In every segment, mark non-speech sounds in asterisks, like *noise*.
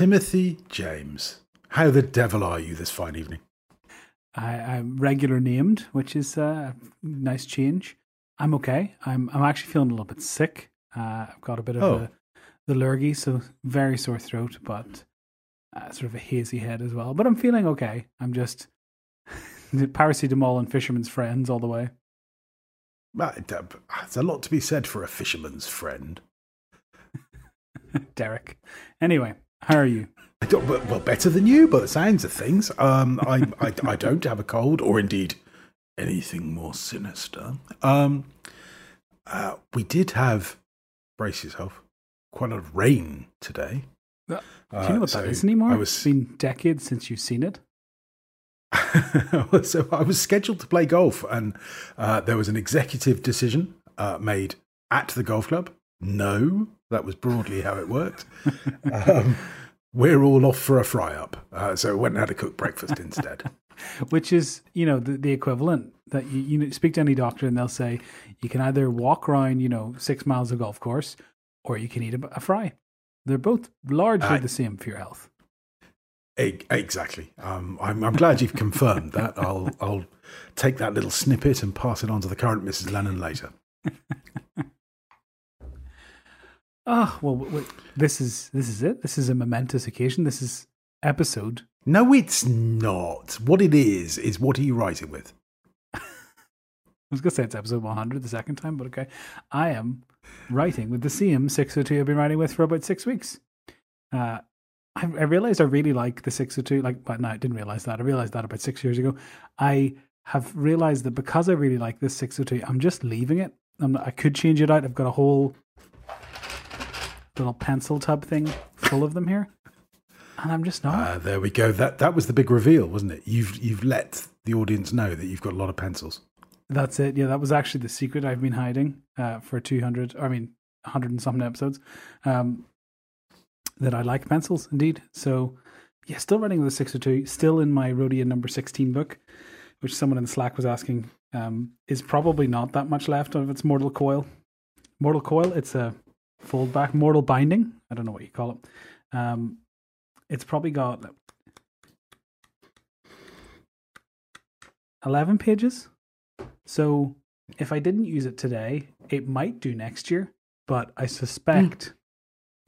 Timothy James. How the devil are you this fine evening? I, I'm regular named, which is a nice change. I'm okay. I'm I'm actually feeling a little bit sick. Uh, I've got a bit of Oh. a, the lurgy, so very sore throat, but uh, sort of a hazy head as well. But I'm feeling okay. I'm just *laughs* paracetamol and fisherman's friends all the way. Well, There's a lot to be said for a fisherman's friend. *laughs* Derek. Anyway, how are you? I don't, well, well, better than you, but the sounds of things. Um, I, I, I don't have a cold, or indeed anything more sinister. Um, uh, we did have, brace yourself, quite a lot of rain today. Uh, Do you know what so that is anymore? I was, It's been decades since you've seen it. *laughs* so I was scheduled to play golf, and uh, there was an executive decision uh, made at the golf club. No, that was broadly how it worked. um, we're all off for a fry up, uh, so went and had a cooked breakfast instead. *laughs* which is you know the, the equivalent that you, you speak to any doctor and they'll say you can either walk around you know six miles of golf course or you can eat a, a fry they're both largely Aye. the same for your health Exactly. Um, I'm, I'm glad you've confirmed that. I'll I'll take that little snippet and pass it on to the current Mrs. Lennon later. *laughs* oh well w- w- this is this is it this is a momentous occasion this is episode No, it's not. What it is is what are you writing with? *laughs* i was going to say it's episode 100 the second time but okay i am writing with the same 602 i've been writing with for about six weeks uh I, I realized I really like the 602. Like, but no, I didn't realize that. I realized that about six years ago. I have realized that because I really like this 602, I'm just leaving it. I'm not, I could change it out. I've got a whole little pencil tub thing full of them here, and I'm just not. Uh, there we go. That that was the big reveal, wasn't it? You've you've let the audience know that you've got a lot of pencils. That's it. Yeah, that was actually the secret I've been hiding uh, for 200, or I mean, 100 and something episodes. Um, that I like pencils indeed. So, yeah, still running with the 602, still in my Rhodia number 16 book, which someone in Slack was asking, um, is probably not that much left of its Mortal Coil. Mortal Coil, it's a fold back Mortal Binding. I don't know what you call it. Um, it's probably got 11 pages. So if I didn't use it today, it might do next year, but I suspect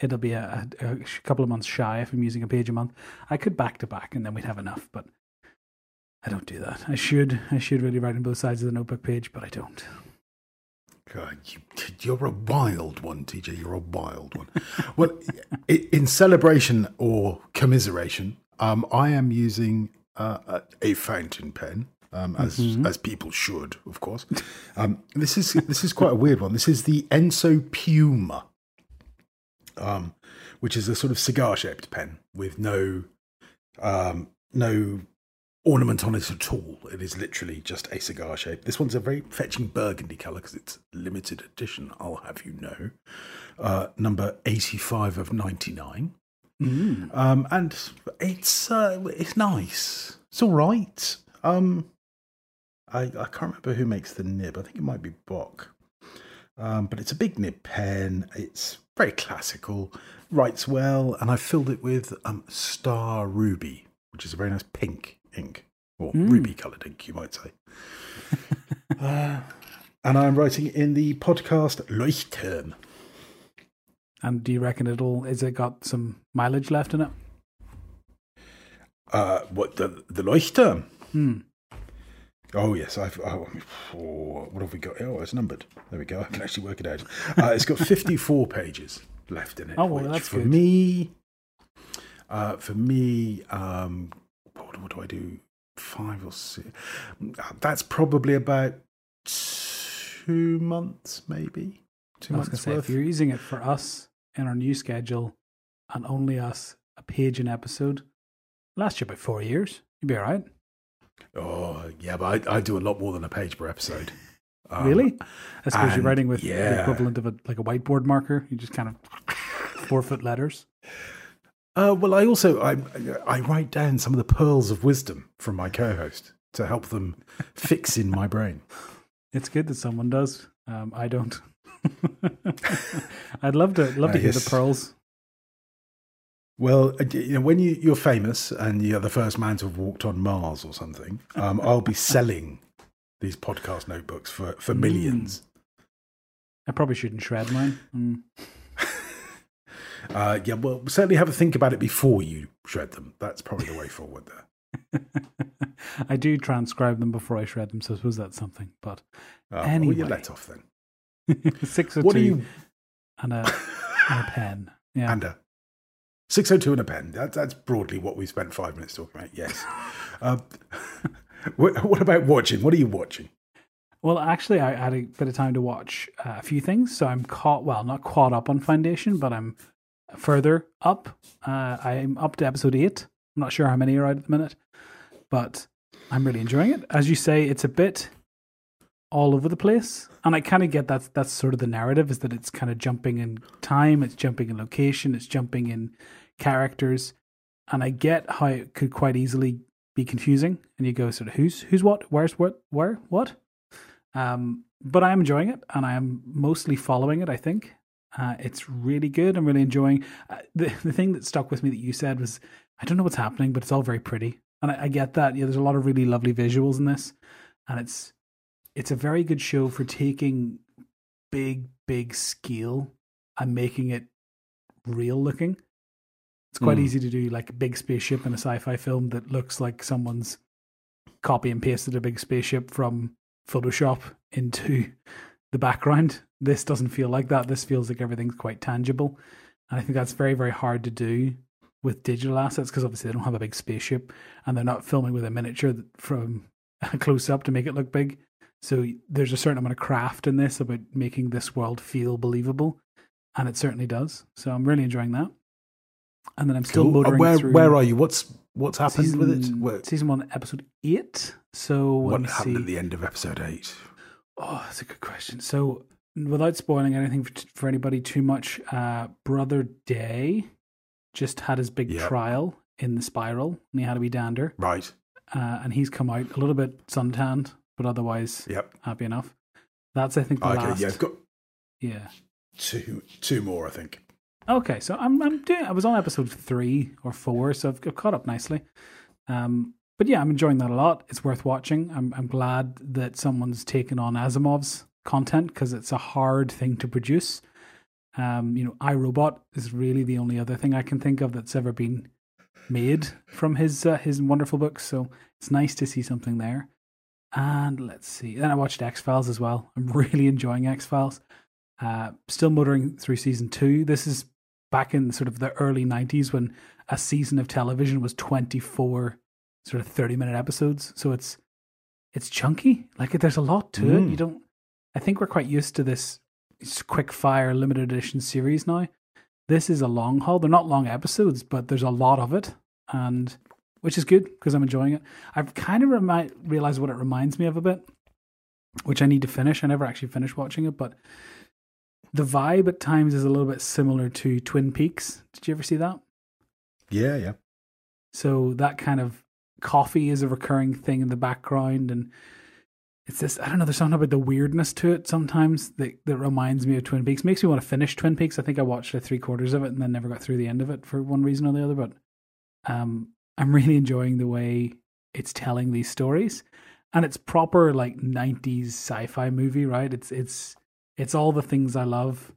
it'll be a, a, a couple of months shy if I'm using a page a month. I could back to back and then we'd have enough, but I don't do that. I should. I should really write on both sides of the notebook page, but I don't. God, you, *laughs* you're a wild one, TJ. You're a wild one. well, in celebration or commiseration, um, I am using uh, a- fountain pen, um, as as people should, of course. Um, this is this is quite a weird one. This is the Ensso Piuma, um, which is a sort of cigar shaped pen with no um, no ornament on it at all. It is literally just a cigar shape. This one's a very fetching burgundy colour because it's limited edition, I'll have you know. Uh, number 85 of 99. Mm. Um, and it's uh, it's nice. It's all right. Um, I, I can't remember who makes the nib. I think it might be Bock. Um, but it's a big nib pen. It's very classical, writes well, and I filled it with um, Star Ruby, which is a very nice pink ink, or Mm. ruby coloured ink, you might say. uh, *laughs* and I'm writing in the podcast Leuchtturm. And do you reckon it'll? Is it got some mileage left in it? Uh, what the the Leuchtturm? Hmm. Oh yes, I've. Oh, oh, what have we got? Oh, it's numbered. There we go. I can actually work it out. Uh, it's got *laughs* fifty-four pages left in it. Oh, well, that's for good. me. Uh, for me, um, what, what do I do? Five or six? That's probably about two months, maybe two months say, worth. if you're using it for us in our new schedule and only us a page an episode, last you about four years. You'd be all right. Oh yeah, but I, I do a lot more than a page per episode. *laughs* Um, really? I suppose you're writing with the equivalent of a like a whiteboard marker. You just kind of four foot letters. Uh, well, I also I, I write down some of the pearls of wisdom from my co-host to help them fix in my brain. It's good that someone does. Um, I don't. *laughs* I'd love to love to Uh, hear yes. the pearls. Well, uh, you know, when you, you're famous and you're the first man to have walked on Mars or something, um, I'll be selling these podcast notebooks for, for millions. I probably shouldn't shred mine. Mm. *laughs* Uh, yeah, well, certainly have a think about it before you shred them. That's probably the way *laughs* forward there. I do transcribe them before I shred them, so I suppose that's something. But Uh, Anyway. Well, you let off then. *laughs* six or What two you and, a, *laughs* and a pen. Yeah. and a 602 and a pen. That, that's broadly what we spent five minutes talking about. Yes. uh, what, what about watching? What are you watching? Well, actually, I had a bit of time to watch uh, a few things, so I'm caught. Well, not caught up on Foundation, but I'm further up. Uh, I'm up to episode eight. I'm not sure how many are out at the minute, but I'm really enjoying it. As you say, it's a bit all over the place, and I kind of get that. That's sort of the narrative is that it's kind of jumping in time, it's jumping in location, it's jumping in characters, and I get how it could quite easily be confusing, and you go sort of who's who's what, where's what, where what. Um, but I am enjoying it, and I am mostly following it. I think uh, it's really good. I'm really enjoying. Uh, the *laughs* the thing that stuck with me that you said was I don't know what's happening, but it's all very pretty, and I, I get that. Yeah, there's a lot of really lovely visuals in this, and it's it's a very good show for taking big big scale and making it real looking. It's quite Mm. easy to do like a big spaceship in a sci-fi film that looks like someone's copy and pasted a big spaceship from Photoshop into the background. This doesn't feel like that. This feels like everything's quite tangible. And I think that's very, very hard to do with digital assets because obviously they don't have a big spaceship and they're not filming with a miniature from *laughs* close up to make it look big. So there's a certain amount of craft in this about making this world feel believable. And it certainly does. So I'm really enjoying that. And then I'm still Cool. Uh, motoring where, through where are you? What's what's happened season, with it? Where, season one, episode eight. So what happened see. at the end of episode eight? Oh, that's a good question. So, without spoiling anything for, for anybody too much, uh, Brother Day just had his big Yeah. trial in the spiral, and he had to be dander, Right. uh, and he's come out a little bit suntanned, but otherwise Yep. happy enough. That's I think the Okay. last. Yeah, I've got yeah. two two more. I think. Okay, so I'm I'm doing. I was on episode three or four, so I've, I've caught up nicely. Um, but yeah, I'm enjoying that a lot. It's worth watching. I'm I'm glad that someone's taken on Asimov's content because it's a hard thing to produce. Um, you know, iRobot is really the only other thing I can think of that's ever been made from his uh, his wonderful books. So it's nice to see something there. And let's see. Then I watched X Files as well. I'm *laughs* really enjoying X Files. Uh, still motoring through season two. This is back in sort of the early 90s when a season of television was 24 sort of 30 minute episodes. So it's it's chunky. Like there's a lot to it. Mm. You don't. I think we're quite used to this quick fire limited edition series now. This is a long haul. They're not long episodes, but there's a lot of it, and which is good because I'm enjoying it. I've kind of remi- realized what it reminds me of a bit, which I need to finish. I never actually finished watching it, but the vibe at times is a little bit similar to Twin Peaks. Did you ever see that? Yeah. Yeah. So that kind of coffee is a recurring thing in the background, and it's this. I don't know. There's something about the weirdness to it sometimes that that reminds me of Twin Peaks. Makes me want to finish Twin Peaks. I think I watched like three quarters of it and then never got through the end of it for one reason or the other. But um, I'm really enjoying the way it's telling these stories, and it's proper like '90s sci-fi movie, right? It's it's it's all the things I love,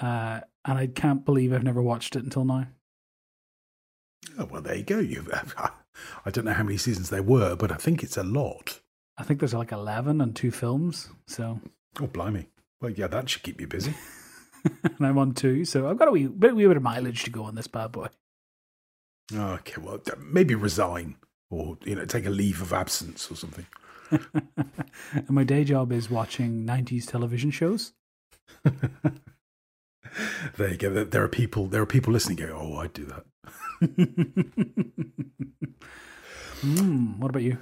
uh, and I can't believe I've never watched it until now. Oh, well, there you go. You. *laughs* I don't know how many seasons there were, but I think it's a lot. I think there's like 11 and two films. So, Oh, blimey. Well, yeah, that should keep you busy. *laughs* and I'm on two. So I've got a wee bit, wee bit of mileage to go on this bad boy. Okay, well, maybe resign or you know take a leave of absence or something. *laughs* and my day job is watching 90s television shows. *laughs* There you go. There- There are people. There are people listening. Go, oh, I'd do that. Mm, what about you?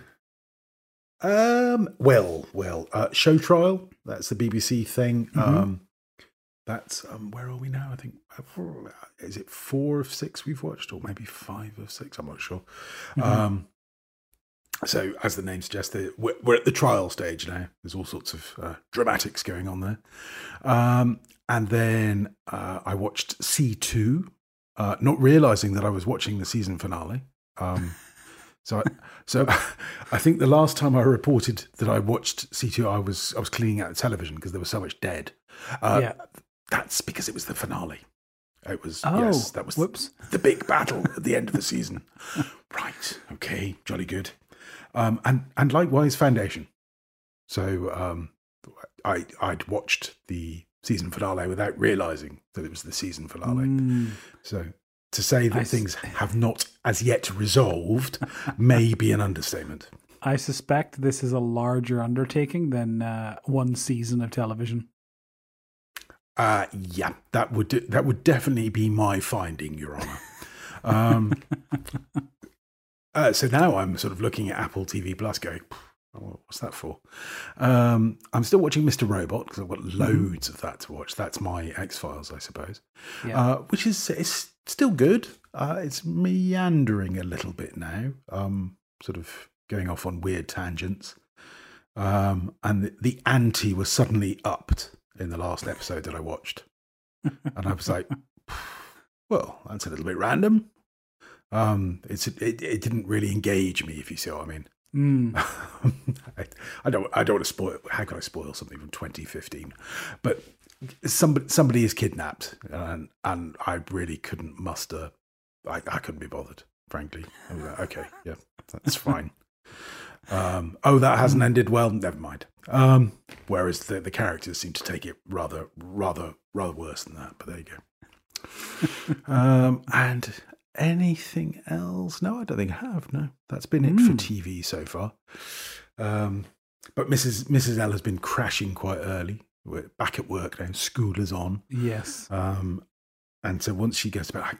Um. Well, well. Uh, show trial. That's the BBC thing. Mhm. Um. That's um. Where are we now? I think. Is it four of six we've watched, or maybe five of six? I'm not sure. Mhm. Um. So, as the name suggests, we're, we're at the trial stage now. There's all sorts of uh, dramatics going on there. Um, and then uh, I watched See 2, uh, not realizing that I was watching the season finale. Um, so, I, so *laughs* I think the last time I reported that I watched See 2, I was I was cleaning out the television because there was so much dead. Uh, Yeah. that's because it was the finale. It was Oh, yes, that was whoops. the big battle at the end of the season. *laughs* right, okay, jolly good. Um, and and likewise, Foundation. So um, I I'd watched the season finale without realizing that it was the season finale. Mm. So to say that I things have not as yet resolved may be an understatement. I suspect this is a larger undertaking than uh, one season of television. Uh, yeah, that would that would definitely be my finding, Your Honour. Um, *laughs* uh, so now I'm sort of looking at Apple TV Plus, going, "Oh, "What's that for?" Um, I'm still watching Mr. Robot because I've got loads of that to watch. That's my X Files, I suppose. Yeah. Uh, which is it's still good. Uh, it's meandering a little bit now, um, sort of going off on weird tangents. Um, and the, the ante was suddenly upped in the last episode that I watched, and I was like, *laughs* "Well, that's a little bit random." Um, it's it, it didn't really engage me, if you see what I mean. Mm. *laughs* I, I don't I don't want to spoil. How can I spoil something from 2015? But somebody somebody is kidnapped, and and I really couldn't muster. I, I couldn't be bothered, frankly. Like, okay, yeah, that's fine. *laughs* Um, oh, that hasn't ended well. Never mind. Um, whereas the the characters seem to take it rather rather rather worse than that. But there you go. *laughs* um, and anything else? No, I don't think I have. No, that's been it for Mm. TV so far. Um, but Mrs. Mrs. L has been crashing quite early. We're back at work now. School is on. Yes. Um, and so once she gets back,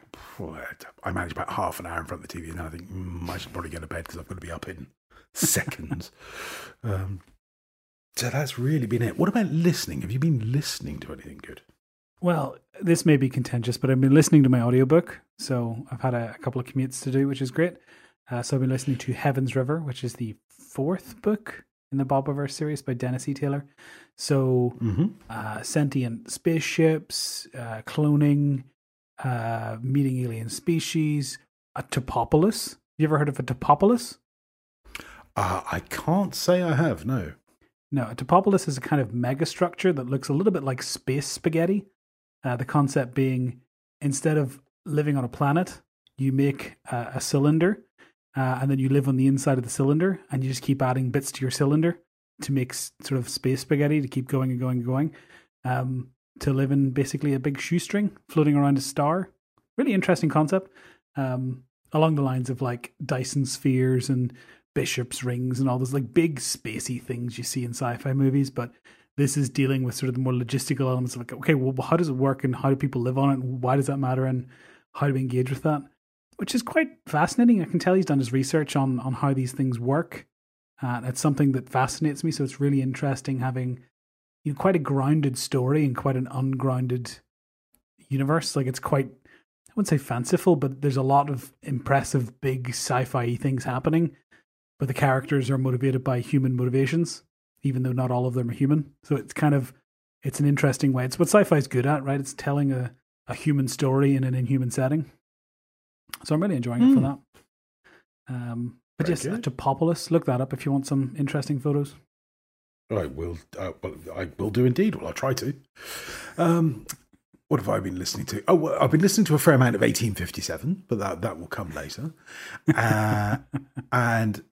I manage about half an hour in front of the TV, and I think mm, I should probably go to bed because I've got to be up in seconds. *laughs* um, so that's really been it. What about listening? Have you been listening to anything good? Well, this may be contentious, but I've been listening to my audiobook. So I've had a, a couple of commutes to do, which is great. Uh, so I've been listening to Heaven's River, which is the fourth book in the Bobiverse series by Dennis E. Taylor. So Mm-hmm. uh, sentient spaceships, uh, cloning, uh, meeting alien species, a topopolis. Have you ever heard of a topopolis? Uh, I can't say I have. No. No, a topopolis is a kind of megastructure that looks a little bit like space spaghetti. Uh, the concept being instead of living on a planet, you make a, a cylinder uh, and then you live on the inside of the cylinder and you just keep adding bits to your cylinder to make s- sort of space spaghetti to keep going and going and going. Um, to live in basically a big shoestring floating around a star. Really interesting concept. Um, along the lines of like Dyson spheres and bishop's rings and all those like big spacey things you see in sci-fi movies, but this is dealing with sort of the more logistical elements of like, okay, well, how does it work and how do people live on it and why does that matter and how do we engage with that? Which is quite fascinating. I can tell he's done his research on on how these things work. Uh, it's something that fascinates me. So it's really interesting having you know, quite a grounded story and quite an ungrounded universe. Like it's quite, I wouldn't say fanciful, but there's a lot of impressive, big sci-fi things happening. But the characters are motivated by human motivations, even though not all of them are human. So it's kind of, it's an interesting way. It's what sci-fi is good at, right? It's telling a, a human story in an inhuman setting. So I'm really enjoying it for Hmm. that. Um, but Very yes, good. Look that up if you want some interesting photos. I will. Uh, well, I will do indeed. Well, I'll try to. Um, what have I been listening to? Oh, well, I've been listening to a fair amount of 1857, but that that will come later. Uh, *laughs* and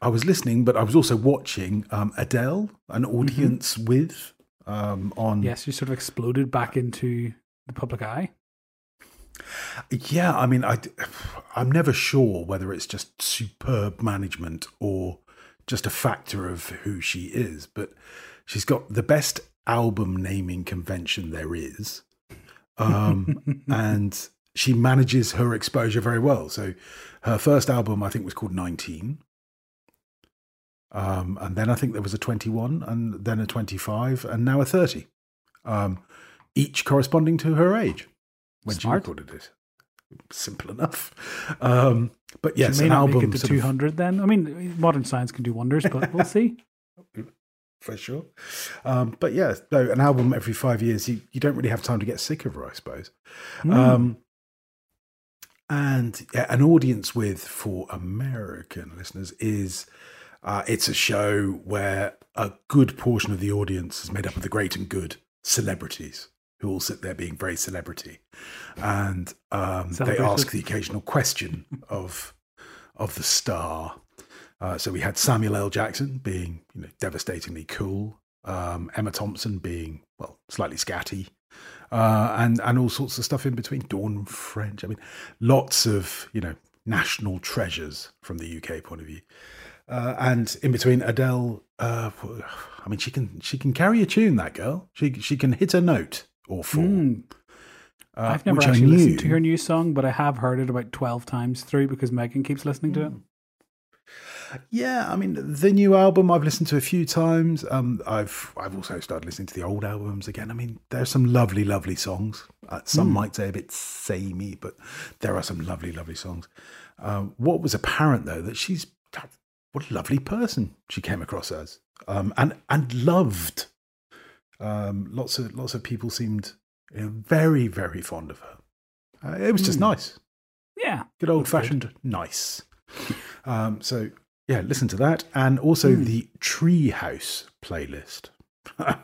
I was listening, but I was also watching um, Adele, an audience with um, on. Yes, you sort of exploded back into the public eye. Yeah, I mean, I, I'm never sure whether it's just superb management or just a factor of who she is, but she's got the best album naming convention there is. Um, *laughs* and she manages her exposure very well. So her first album, I think, was called 19. Um, and then I think there was a 21, and then a 25, and now a 30, um, each corresponding to her age when Smart. she recorded it. Simple enough. Um, but yes, she may an not album make it to sort of- 200 then. I mean, modern science can do wonders, but we'll *laughs* see. for sure. Um, but yeah, no, an album every five years, you, you don't really have time to get sick of her, I suppose. Um, And yeah, an audience with for American listeners is uh, it's a show where a good portion of the audience is made up of the great and good celebrities who all sit there being very celebrity, and um, they ask the occasional question of of the star. Uh, so we had Samuel L. Jackson being you know devastatingly cool, um, Emma Thompson being well slightly scatty, uh, and and all sorts of stuff in between. Dawn French. I mean, lots of you know national treasures from the UK point of view. Uh, and in between Adele, uh, I mean, she can she can carry a tune. That girl, she she can hit a note or four. Mm. Uh, I've never actually listened to her new song, but I have heard it about twelve times through because Megan keeps listening to it. Hmm. Yeah, I mean the new album I've listened to a few times. Um, I've I've also started listening to the old albums again. I mean, there's some lovely, lovely songs. Uh, some mm. might say a bit samey, but there are some lovely, lovely songs. Um, what was apparent though that she's what a lovely person she came across as, um, and and loved. Um, lots of lots of people seemed you know, very very fond of her. Uh, it was just mm. nice. Yeah, good old fashioned nice. Um, so yeah, listen to that, and also mm. the Treehouse playlist. *laughs*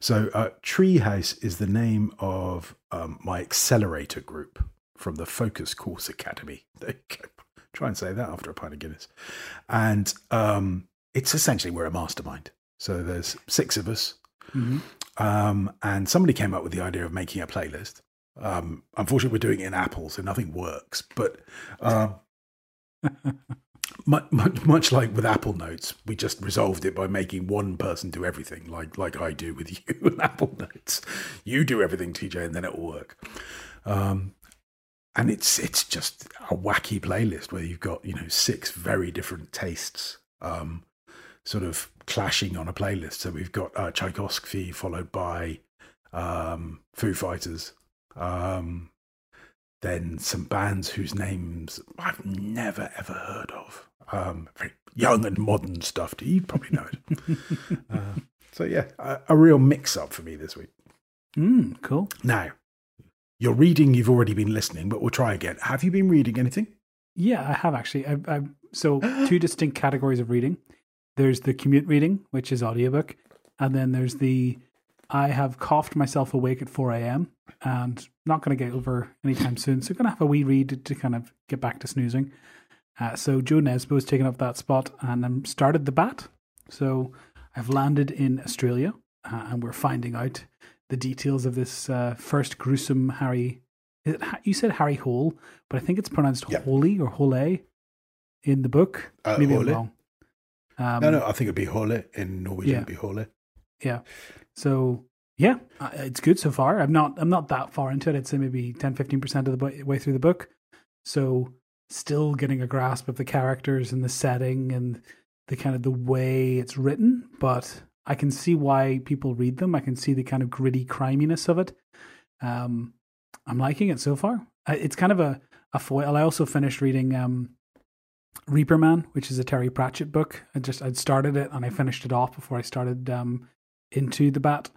So uh, Treehouse is the name of um, my accelerator group from the Focus Course Academy. *laughs* Try and say that after a pint of Guinness. And um, it's essentially we're a mastermind. So there's six of us. Mm-hmm. Um, and somebody came up with the idea of making a playlist. Um, unfortunately, we're doing it in Apple, so nothing works. But *laughs* uh, much, much, much, like with Apple Notes, we just resolved it by making one person do everything, like like I do with *laughs* you in Apple Notes. You do everything, TJ, and then it will work. Um, and it's it's just a wacky playlist where you've got you know six very different tastes um, sort of clashing on a playlist. So we've got uh, Tchaikovsky followed by um, Foo Fighters, um, then some bands whose names I've never ever heard of. Um, very young and modern stuff. Do You probably know it. *laughs* uh, so yeah, a, a real mix up for me this week. Mm, cool. Now, you're reading, you've already been listening, but we'll try again. Have you been reading anything? Yeah, I have actually. I, I, so, *gasps* two distinct categories of reading there's the commute reading, which is audiobook, and then there's the I have coughed myself awake at 4 a.m. and not going to get over anytime soon. So, going to have a wee read to kind of get back to snoozing. Uh, so, Jo Nesbø has taken up that spot and I'm started the bat. So, I've landed in Australia uh, and we're finding out the details of this uh, first gruesome Harry. It, you said Harry Hole, but I think it's pronounced yep. Holy or Hole in the book. Uh, Maybe Hole. I'm wrong. Um, no, no, I think it'd be Hole in Norwegian. Yeah. It'd be Hole. Yeah. So yeah, it's good so far. I'm not. I'm not that far into it. I'd say maybe 10, 15 percent of the way through the book. So still getting a grasp of the characters and the setting and the kind of the way it's written, but I can see why people read them. I can see the kind of gritty criminess of it. Um, I'm liking it so far. It's kind of a, a foil. I also finished reading um, Reaper Man, which is a Terry Pratchett book. I just I'd started it and I finished it off before I started um, into the bat.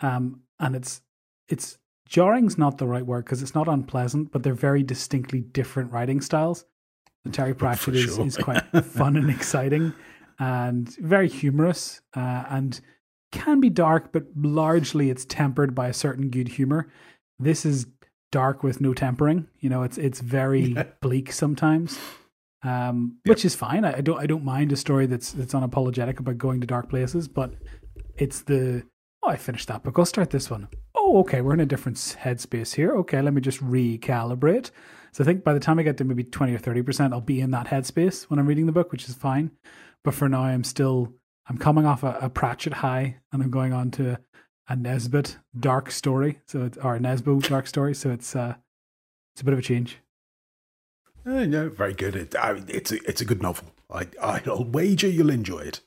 Um, and it's it's jarring's not the right word because it's not unpleasant, but they're very distinctly different writing styles. The Terry *laughs* Pratchett is, is quite fun and *laughs* exciting and very humorous uh, and can be dark, but largely it's tempered by a certain good humor. This is dark with no tempering. You know, it's it's very *laughs* bleak sometimes, um, yep. which is fine. I, I, don't I don't mind a story that's that's unapologetic about going to dark places, but it's the oh I finished that book. I'll start this one. Oh, okay, we're in a different headspace here. Okay, let me just recalibrate. So I think by the time I get to maybe twenty or thirty percent, I'll be in that headspace when I'm reading the book, which is fine. But for now, I'm still I'm coming off a, a Pratchett high, and I'm going on to a Nesbit dark story. So it's or Nesbo dark story. So it's uh, it's a bit of a change. Uh, no, very good. It, I, it's a it's a good novel. I I'll wager you'll enjoy it.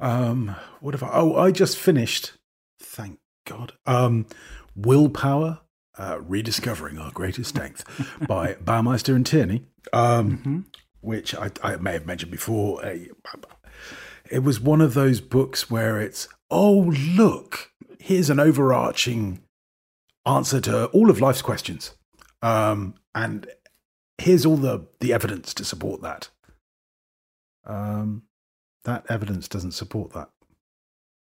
Um, what have I? Oh, I just finished. Thank God. Um, Willpower, uh, rediscovering our greatest strength *laughs* by Baumeister and Tierney. Um, mm-hmm which I, I may have mentioned before. It was one of those books where it's, oh, look, here's an overarching answer to all of life's questions. Um, and here's all the, the evidence to support that. Um, that evidence doesn't support that.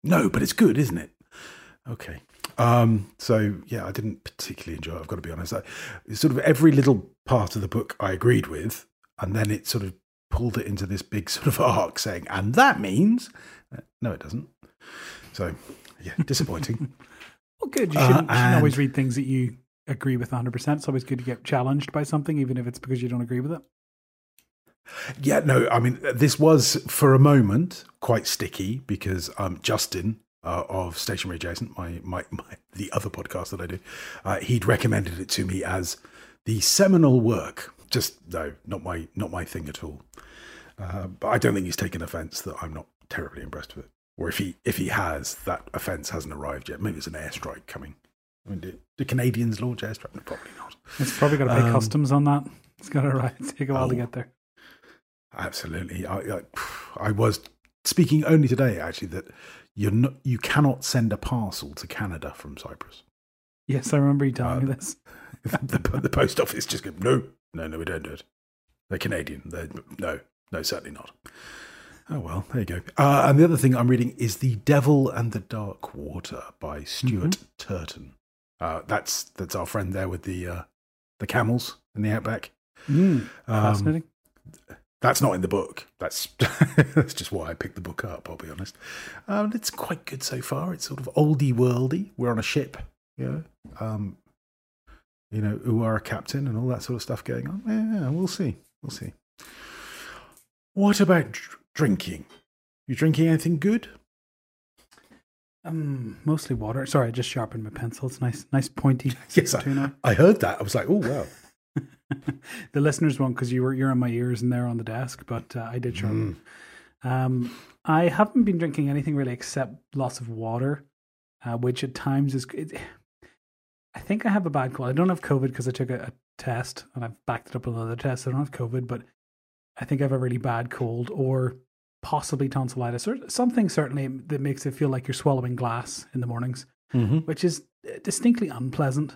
No, but it's good, isn't it? Okay. Um, so yeah, I didn't particularly enjoy it. I've got to be honest. I, sort of every little part of the book I agreed with, and then it sort of pulled it into this big *laughs* sort of arc, saying, "And that means," uh, no, it doesn't. So yeah, disappointing. *laughs* well, good. You Uh, shouldn't, you shouldn't always read things that you agree with 100. percent It's always good to get challenged by something, even if it's because you don't agree with it. Yeah, no, I mean, this was for a moment quite sticky because um, Justin uh, of Stationery Adjacent, my, my, *laughs* my the other podcast that I do, uh, he'd recommended it to me as the seminal work. Just no, not my not my thing at all. Uh, but I don't think he's taken offence that I'm not terribly impressed with it. Or if he if he has, that offence hasn't arrived yet. Maybe it's an airstrike coming. I mean, do, do Canadians launch airstrike? No, probably not. It's probably got to pay Um, customs on that. It's got to right, take a while to Oh. get there. Absolutely. I, I, I was speaking only today, actually, that you're not, you cannot send a parcel to Canada from Cyprus. Yes, I remember you telling Uh, me this. *laughs* the, the post office just go, no, no, no, we don't do it. They're Canadian. They're, no, no, certainly not. Oh, well, there you go. Uh, and the other thing I'm reading is The Devil and the Dark Water by Stuart Turton. Uh, that's that's our friend there with the uh, the camels in the outback. Mm, Um, fascinating. That's not in the book. That's *laughs* that's just why I picked the book up. I'll be honest. Um, it's quite good so far. It's sort of oldie worldy. We're on a ship, you know. Um, you know, who are a captain and all that sort of stuff going on. Yeah, we'll see. We'll see. What about dr- drinking? You drinking anything good? Um, mostly water. Sorry, I just sharpened my pencil. It's nice, nice pointy. *laughs* Yes, I. I heard that. I was like, oh wow. *laughs* the listeners won't because you were you're in my ears and they're on the desk, but uh, I did sharpen. Um, I haven't been drinking anything really except lots of water, uh, which at times is. It, I think I have a bad cold. I don't have COVID because I took a, a test and I've backed it up with another test. I don't have COVID, but I think I have a really bad cold or possibly tonsillitis or something certainly that makes it feel like you're swallowing glass in the mornings Mm-hmm. which is distinctly unpleasant.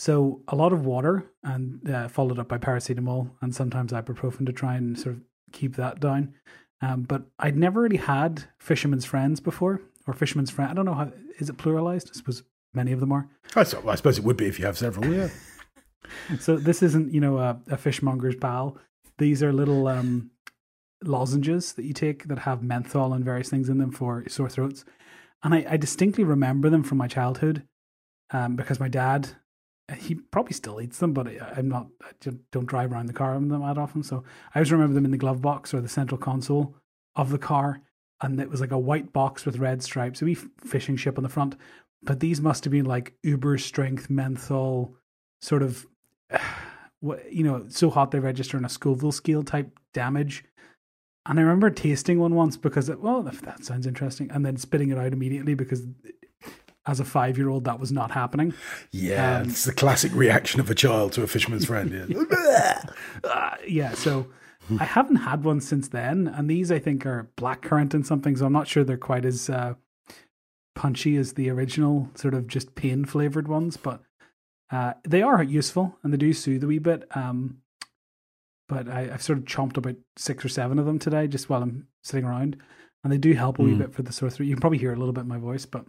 So a lot of water and uh, followed up by paracetamol and sometimes ibuprofen to try and sort of keep that down. Um, but I'd never really had fisherman's friends before or fisherman's friend. I don't know how is it pluralized. I suppose many of them are. I, so- I suppose it would be if you have several. Yeah. *laughs* So this isn't you know a, a fishmonger's pal. These are little um, lozenges that you take that have menthol and various things in them for sore throats. And I, I distinctly remember them from my childhood um, because my dad, he probably still eats them, but I'm not, I don't drive around the car with them that often. So I always remember them in the glove box or the central console of the car. And it was like a white box with red stripes, a wee fishing ship on the front. But these must have been like uber strength menthol, sort of, *sighs* what you know, so hot they register in a Scoville scale type damage. And I remember tasting one once because, it, well, that sounds interesting, and then spitting it out immediately because as a five year old, that was not happening. Yeah. Um, it's the classic reaction of a child to a fisherman's friend. Yeah. *laughs* Uh, yeah, so I haven't had one since then. And these, I think, are blackcurrant and something. So I'm not sure they're quite as uh, punchy as the original, sort of just pain flavored ones. But uh, they are useful and they do soothe a wee bit. Um, but I, I've sort of chomped about six or seven of them today just while I'm sitting around. And they do help a wee Mm. bit for the sore throat. You can probably hear a little bit in my voice, but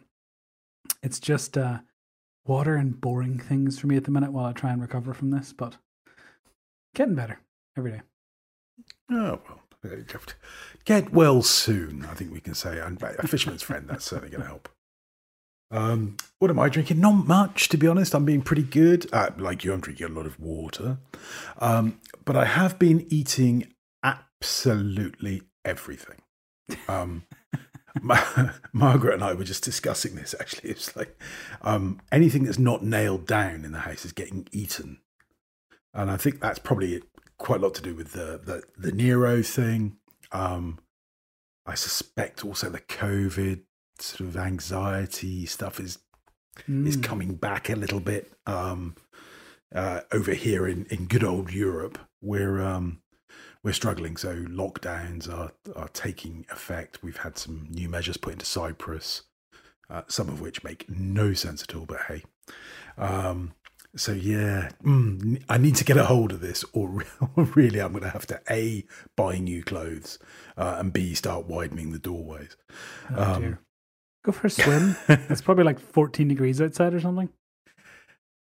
it's just uh, water and boring things for me at the minute while I try and recover from this. But getting better every day. Oh, well, get well soon, I think we can say. And a fisherman's friend, that's certainly going to help. Um, what am I drinking? Not much, to be honest. I'm being pretty good. Uh, like you, I'm drinking a lot of water. Um, but I have been eating absolutely everything. Um, Ma- *laughs* Margaret and I were just discussing this actually. It's like um, anything that's not nailed down in the house is getting eaten. And I think that's probably quite a lot to do with the the, the Nero thing. Um, I suspect also the COVID sort of anxiety stuff is is Mm. coming back a little bit. Um, uh, over here in, in good old Europe, we're um, we're struggling. So lockdowns are are taking effect. We've had some new measures put into Cyprus, uh, some of which make no sense at all. But hey, um, So yeah, mm, I need to get a hold of this, or, re- *laughs* or really, I'm going to have to a buy new clothes uh, and b start widening the doorways. Oh, Um. Go for a *laughs* swim. it's probably like 14 degrees outside or something.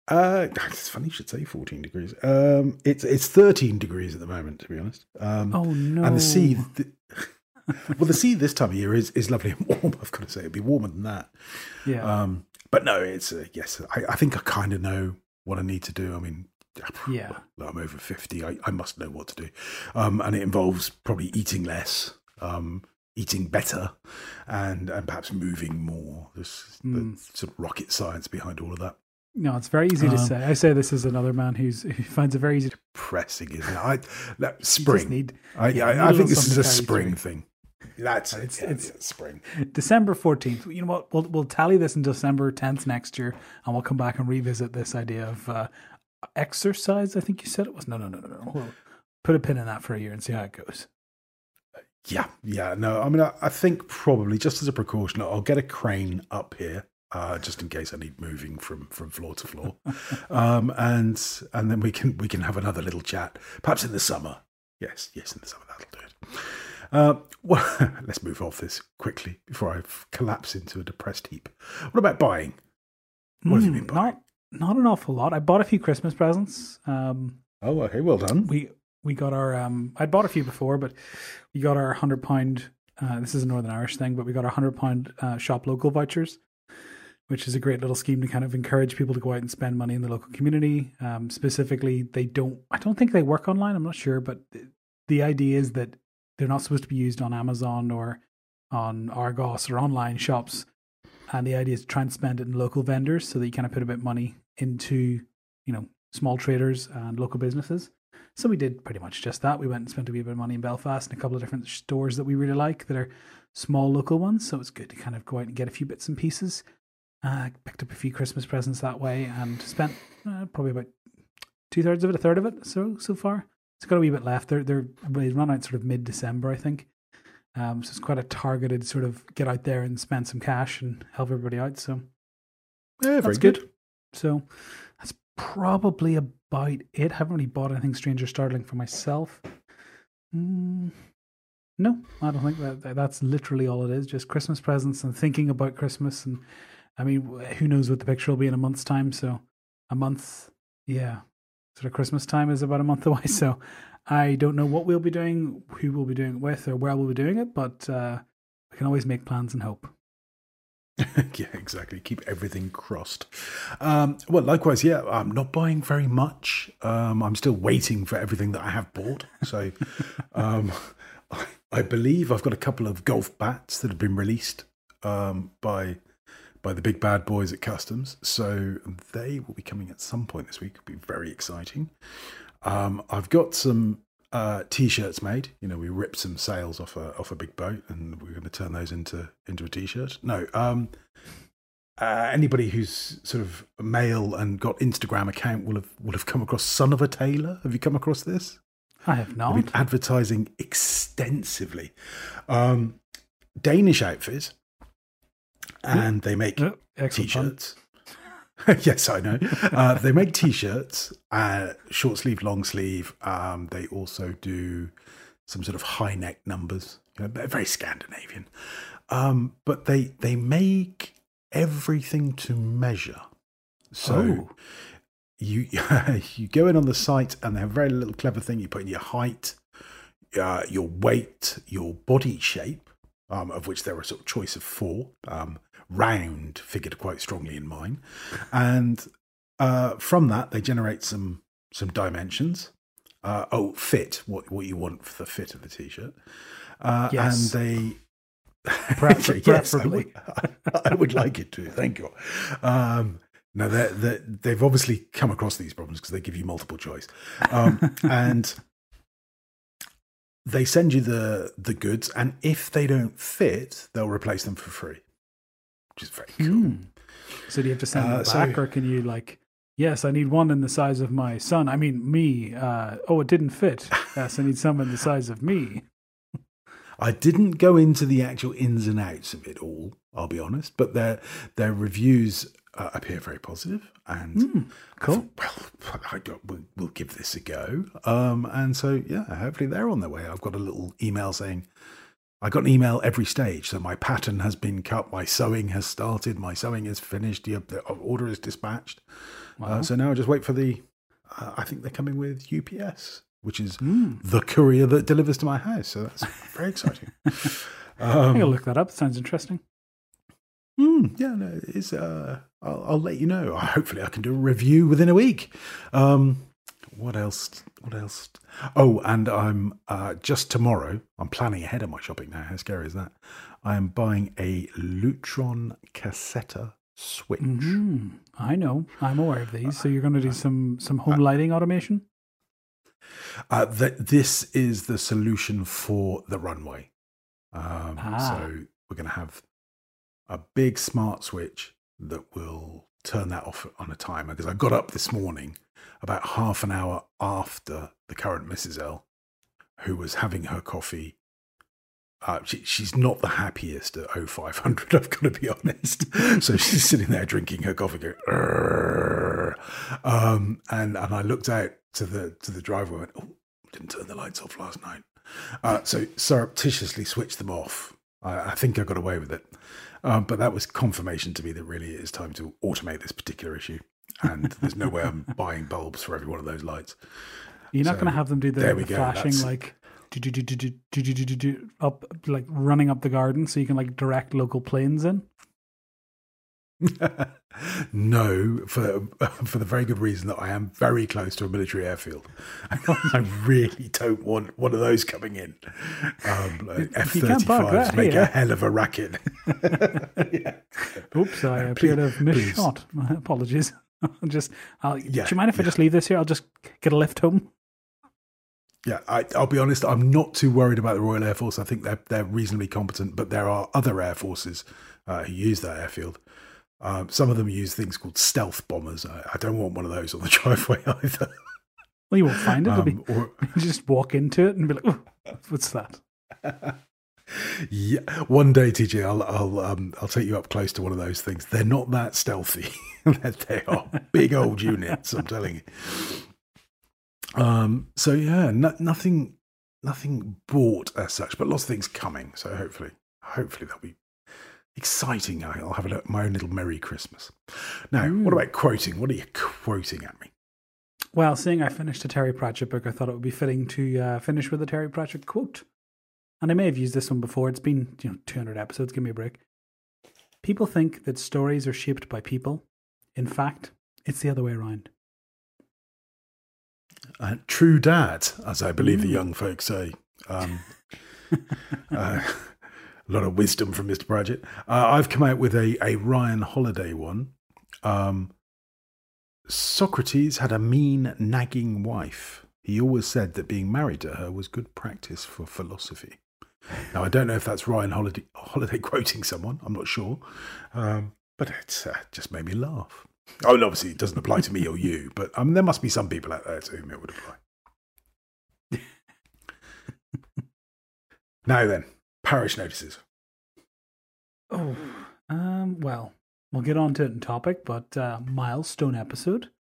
Uh, it's funny you should say 14 degrees. Um, it's it's 13 degrees at the moment, to be honest. Um, Oh no! and the sea. th- *laughs* well, the sea this time of year is, is lovely and *laughs* warm. I've got to say, it'd be warmer than that. Yeah, Um, but no, it's uh, yes. I, I think I kind of know what I need to do. I mean, *sighs* Yeah. well, I'm over fifty. I, I must know what to do, um, and it involves probably eating less, um, eating better, and and perhaps moving more. There's Mm. the sort of rocket science behind all of that. No, it's very easy to Um, say. I say this as another man who's who finds it very easy to Pressing, isn't it? I, that, *laughs* spring. need. I, yeah, I, I think this is a something to carry spring through. thing. That's it. It's- yeah, it's- yeah, spring. December 14th. You know what? We'll we'll tally this in December 10th next year, and we'll come back and revisit this idea of uh, exercise. I think you said it was. No, no, no, no, no. We'll put a pin in that for a year and see how it goes. Yeah, yeah. No, I mean, I, I think probably just as a precaution, I'll get a crane up here. Uh, just in case I need moving from, from floor to floor, *laughs* um, and and then we can we can have another little chat, perhaps in the summer. Yes, yes, in the summer that'll do it. Uh, well, *laughs* let's move off this quickly before I collapse into a depressed heap. What about buying? What have you been Hmm, buying? Not not an awful lot. I bought a few Christmas presents. Um, Oh, okay, well done. we we got our um I'd bought a few before, but we got our hundred pound. Uh, this is a Northern Irish thing, but we got our hundred pound uh, shop local vouchers, which is a great little scheme to kind of encourage people to go out and spend money in the local community. Um, specifically, they don't. I don't think they work online. I'm not sure, but the, idea is that they're not supposed to be used on Amazon or on Argos or online shops. And the idea is to try and spend it in local vendors so that you kind of put a bit of money into, you know, small traders and local businesses. So we did pretty much just that. We went and spent a wee bit of money in Belfast and a couple of different stores that we really like that are small local ones. So it's good to kind of go out and get a few bits and pieces. Uh, picked up a few Christmas presents that way and spent uh, probably about two thirds of it, a third of it. So so far, it's got a wee bit left. They're they're they run out sort of mid December, I think. Um, so it's quite a targeted sort of get out there and spend some cash and help everybody out. So Yeah, very that's good. good. So that's probably about it. haven't really bought anything strange or startling for myself. Mm, no, I don't think that that's literally all it is. Just Christmas presents and thinking about Christmas. And I mean, who knows what the picture will be in a month's time? So a month, yeah, sort of Christmas time is about a month *laughs* away. So I don't know what we'll be doing, who we'll be doing it with, or where we'll be doing it. But uh, we can always make plans and hope. *laughs* yeah, exactly. Keep everything crossed. Um, well, likewise, yeah, I'm not buying very much. Um, I'm still waiting for everything that I have bought. So *laughs* um, I, I believe I've got a couple of golf bats that have been released um, by by the big bad boys at Customs. So they will be coming at some point this week. It'll be very exciting. Um, I've got some uh, t-shirts made. You know, we ripped some sails off a off a big boat, and we're going to turn those into into a t-shirt. No, um, uh, anybody who's sort of male and got Instagram account will have will have come across Son of a Tailor. Have you come across this? I have not. been advertising extensively. Um, Danish outfit, and they make Oh, t-shirts. *laughs* yes, I know. Uh, they make t-shirts, uh, short sleeve, long sleeve. Um, they also do some sort of high neck numbers. You know, they're very Scandinavian, um, but they they make everything to measure. So Oh. you *laughs* you go in on the site, and they have a very little clever thing. You put in your height, uh, your weight, your body shape, um, of which there are sort of choice of four. Um, round figured quite strongly in mine, and uh, from that they generate some some dimensions. Uh, oh, fit what what you want for the fit of the t-shirt, uh, Yes. and they. *laughs* *laughs* Prefer- yes, I would, *laughs* I would like it to. Thank you. Um, no, they're, they're, they've obviously come across these problems because they give you multiple choice, um, and they send you the the goods, and if they don't fit, they'll replace them for free, which is very cool. Hmm. So do you have to send Uh, them so- back, or can you like? Yes, I need one in the size of my son. I mean, me. Uh, oh, it didn't fit. Yes, I need some in the size of me. I didn't go into the actual ins and outs of it all. I'll be honest, but their their reviews uh, appear very positive and Mm, cool. *laughs* well, I got, we'll, we'll give this a go. Um, and so, yeah, hopefully they're on their way. I've got a little email saying, I got an email every stage. So my pattern has been cut, my sewing has started, my sewing is finished, the, the order is dispatched. Wow. Uh, so now I just wait for the, uh, I think they're coming with UPS, which is Mm. the courier that delivers to my house. So that's very exciting. *laughs* I'll Um, look that up. Sounds interesting. Mm, yeah, no, it's. Uh, I'll, I'll let you know. *laughs* Hopefully, I can do a review within a week. Um, what else? What else? Oh, and I'm uh, just tomorrow. I'm planning ahead of my shopping now. How scary is that? I am buying a Lutron Caséta switch. Mhm. I know. I'm aware of these. So you're going to do some some home lighting automation. Uh, that this is the solution for the runway. Um, Ah. So we're going to have a big smart switch that will turn that off on a timer. Because I got up this morning about half an hour after the current Mrs. L, who was having her coffee. Uh, she, she's not the happiest at 0500, I've got to be *laughs* honest. so she's sitting there drinking her coffee, going, um, and and I looked out to the to the driveway and went, oh, didn't turn the lights off last night. Uh, so surreptitiously switched them off. I, I think I got away with it. Um, but that was confirmation to me that really it is time to automate this particular issue. And there's no way I'm buying bulbs for every one of those lights. You're so, not going to have them do the, the go, flashing that's... like do, do, do, up like running up the garden so you can like direct local planes in no, for *laughs* for the very good reason that I am very close to a military airfield. *laughs* I really don't want one of those coming in. Um, F you can't park thirty fives make here. a hell of a racket. *laughs* yeah. Oops, I appear to have misshot. My apologies. I'll just, I'll, Yeah, do you mind if I just leave this here? I'll just get a lift home. Yeah, I, I'll be honest. I'm not too worried about the Royal Air Force. I think they're they're reasonably competent, but there are other air forces uh, who use that airfield. Um, some of them use things called stealth bombers. I, I don't want one of those on the *laughs* driveway either. Well, you won't find it. It'll be, Um, or, *laughs* you just walk into it and be like, oh, what's that? *laughs* yeah, one day, TJ, I'll I'll um, I'll take you up close to one of those things. They're not that stealthy. they are big old units. I'm telling you. Um. So yeah, no, nothing, nothing bought as such, but lots of things coming. So hopefully, hopefully that'll be exciting. I'll have a, little- my own little merry Christmas. Now, what Mm. about quoting? What are you quoting at me? Well, seeing I finished a Terry Pratchett book, I thought it would be fitting to uh, finish with a Terry Pratchett quote. And I may have used this one before. It's been you know 200 episodes. Give me a break. People think that stories are shaped by people. In fact, it's the other way around. Uh, true dad, as I believe the Mm. young folks say. Um, *laughs* uh, a lot of wisdom from Mr. Pratchett. Uh, I've come out with a, a Ryan Holiday one. Um, Socrates had a mean, nagging wife. He always said that being married to her was good practice for philosophy. Now, I don't know if that's Ryan Holiday, Holiday *laughs* quoting someone. I'm not sure. Um, but it uh, just made me laugh. Oh, and obviously, it doesn't apply to me or you, but um, there must be some people out there to whom it would apply. *laughs* now then, parish notices. Oh, um, well, we'll get on to it in topic, but uh, milestone episode.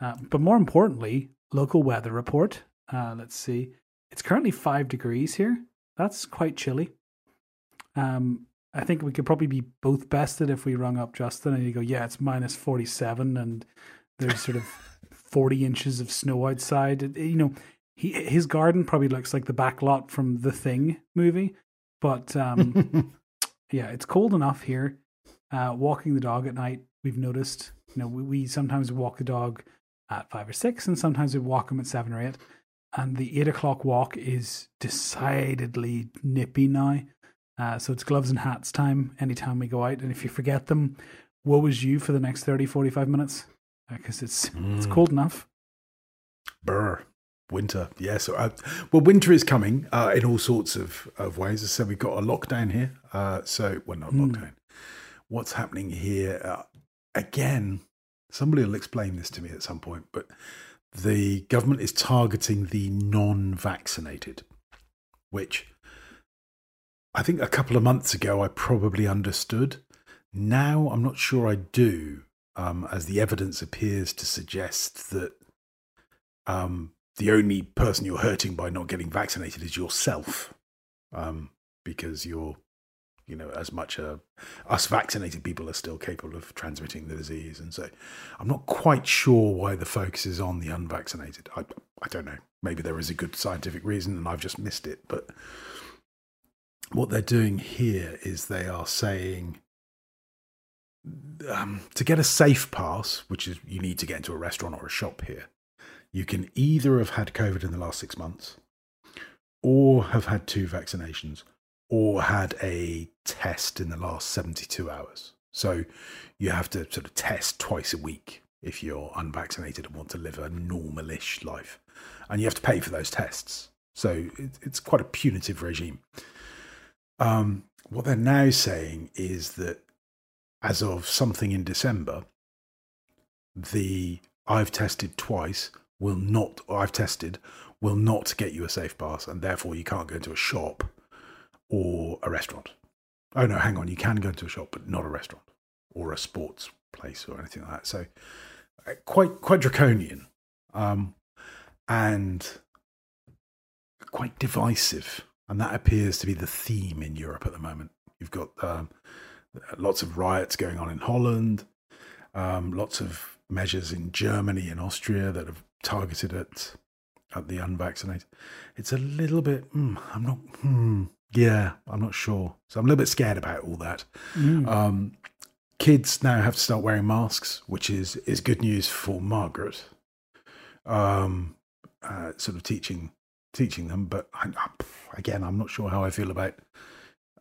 Uh, but more importantly, local weather report. Uh, let's see. It's currently five degrees here. That's quite chilly. Um, I think we could probably be both bested if we rung up Justin and you go, yeah, it's minus 47 and there's sort of *laughs* 40 inches of snow outside. You know, he, his garden probably looks like the back lot from the Thing movie, but um, *laughs* yeah, it's cold enough here. Uh, walking the dog at night, we've noticed. You know, we, we sometimes walk the dog at five or six, and sometimes we walk him at seven or eight. And the eight o'clock walk is decidedly nippy now. Uh, so it's gloves and hats time anytime we go out. And if you forget them, woe is you for the next 30, 45 minutes because it's it's Mm. cold enough. Brr. Winter, yes. Uh, well, winter is coming uh, in all sorts of, of ways. As I said, we've got a lockdown here. Uh, so, well, not Hmm. lockdown. What's happening here? Uh, again, somebody will explain this to me at some point, but the government is targeting the non vaccinated, which I think a couple of months ago I probably understood. Now I'm not sure I do. um, as the evidence appears to suggest that um, the only person you're hurting by not getting vaccinated is yourself, um, because you're, you know, as much uh, us vaccinated people are still capable of transmitting the disease, and so I'm not quite sure why the focus is on the unvaccinated. I I don't know. Maybe there is a good scientific reason, and I've just missed it. But what they're doing here is they are saying. Um, to get a safe pass, which is you need to get into a restaurant or a shop here, you can either have had COVID in the last six months, or have had two vaccinations, or had a test in the last 72 hours. So you have to sort of test twice a week if you're unvaccinated and want to live a normalish life. And you have to pay for those tests. So it's quite a punitive regime. Um, what they're now saying is that as of something in December, the I've tested twice will not, I've tested, will not get you a safe pass, and therefore you can't go into a shop or a restaurant. Oh no, hang on, you can go into a shop, but not a restaurant or a sports place or anything like that. So uh, quite quite draconian, um, and quite divisive, and that appears to be the theme in Europe at the moment. You've got um, lots of riots going on in Holland, um, lots of measures in Germany and Austria that have targeted at at the unvaccinated. It's a little bit. Mm, I'm not. Hmm, yeah, I'm not sure. So I'm a little bit scared about all that. Mm. Um, kids now have to start wearing masks, which is is good news for Margaret. Um, uh, sort of teaching teaching them, but I, again, I'm not sure how I feel about.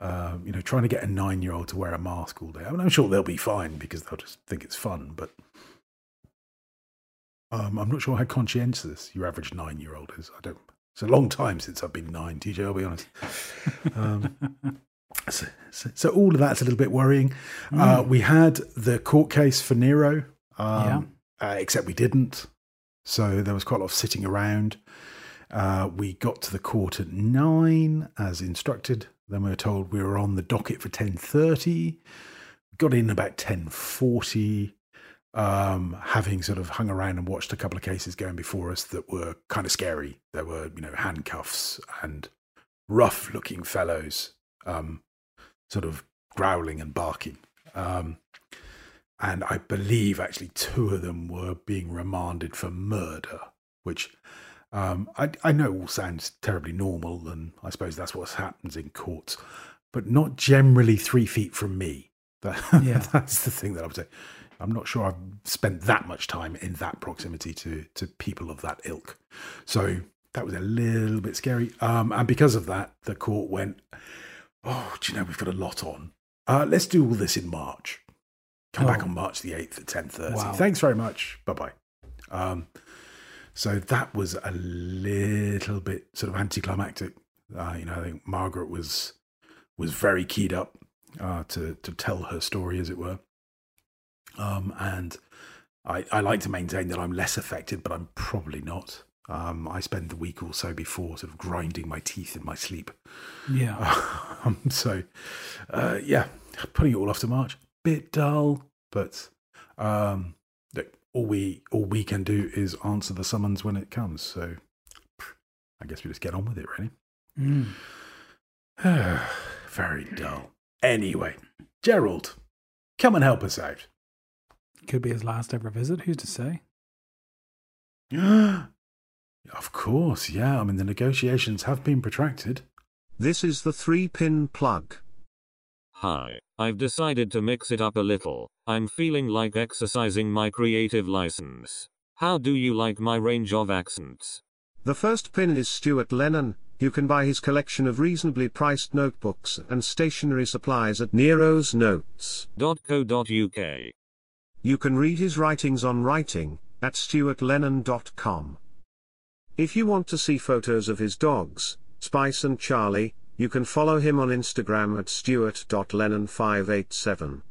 Uh, you know, trying to get a nine-year-old to wear a mask all day. I mean, I'm sure they'll be fine because they'll just think it's fun. But um, I'm not sure how conscientious your average nine year old is. I don't. It's a long time since I've been nine, TJ, I'll be honest. Um, *laughs* so, so, so, all of that's a little bit worrying. Mm. Uh, we had the court case for Nero, um, yeah. uh, except we didn't. So there was quite a lot of sitting around. Uh, we got to the court at nine, as instructed. Then we were told we were on the docket for ten thirty. Got in about ten forty um, having sort of hung around and watched a couple of cases going before us that were kind of scary. There were, you know, handcuffs and rough looking fellows, um, sort of growling and barking. Um, and I believe actually two of them were being remanded for murder, which um, I, I know all sounds terribly normal, and I suppose that's what happens in courts, but not generally three feet from me. That, *laughs* yeah. that's the thing that I would saying. I'm not sure I've spent that much time in that proximity to to people of that ilk. So that was a little bit scary. Um, and because of that, the court went, "Oh, do you know we've got a lot on? Uh, let's do all this in March. Come oh. back on March the eighth at ten thirty. Wow. Thanks very much. Bye bye." Um, so that was a little bit sort of anticlimactic. Uh, you know, I think Margaret was was very keyed up uh, to to tell her story, as it were. Um, and I, I, like to maintain that I'm less affected, but I'm probably not. Um, I spend the week or so before sort of grinding my teeth in my sleep. Yeah. *laughs* Um, so, uh, yeah, putting it all off to March. Bit dull, but um, look, all we all we can do is answer the summons when it comes. So, I guess we just get on with it, really. Mm. *sighs* Very dull. Anyway, Gerald, come and help us out. Could be his last ever visit. Who's to say? *gasps* of course, yeah. I mean, the negotiations have been protracted. This is the three pin plug. Hi, I've decided to mix it up a little. I'm feeling like exercising my creative license. How do you like my range of accents? The first pin is Stuart Lennon. You can buy his collection of reasonably priced notebooks and stationery supplies at Nero's Notes.co.uk. You can read his writings on writing at stuartlennon.com. If you want to see photos of his dogs, Spice and Charlie, you can follow him on Instagram at stuart.lennon587.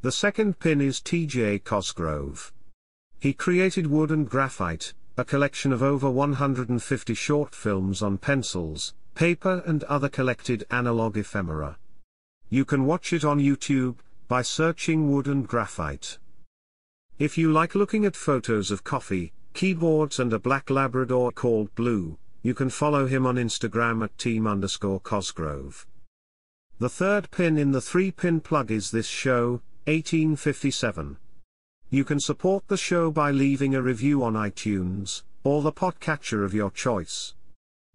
The second pin is TJ Cosgrove. He created Wood and Graphite, a collection of over 150 short films on pencils, paper and other collected analog ephemera. You can watch it on YouTube, by searching wood and graphite. If you like looking at photos of coffee, keyboards and a black Labrador called Blue, you can follow him on Instagram at team underscore Cosgrove. The third pin in the three pin plug is this show, 1857. You can support the show by leaving a review on iTunes, or the podcatcher of your choice.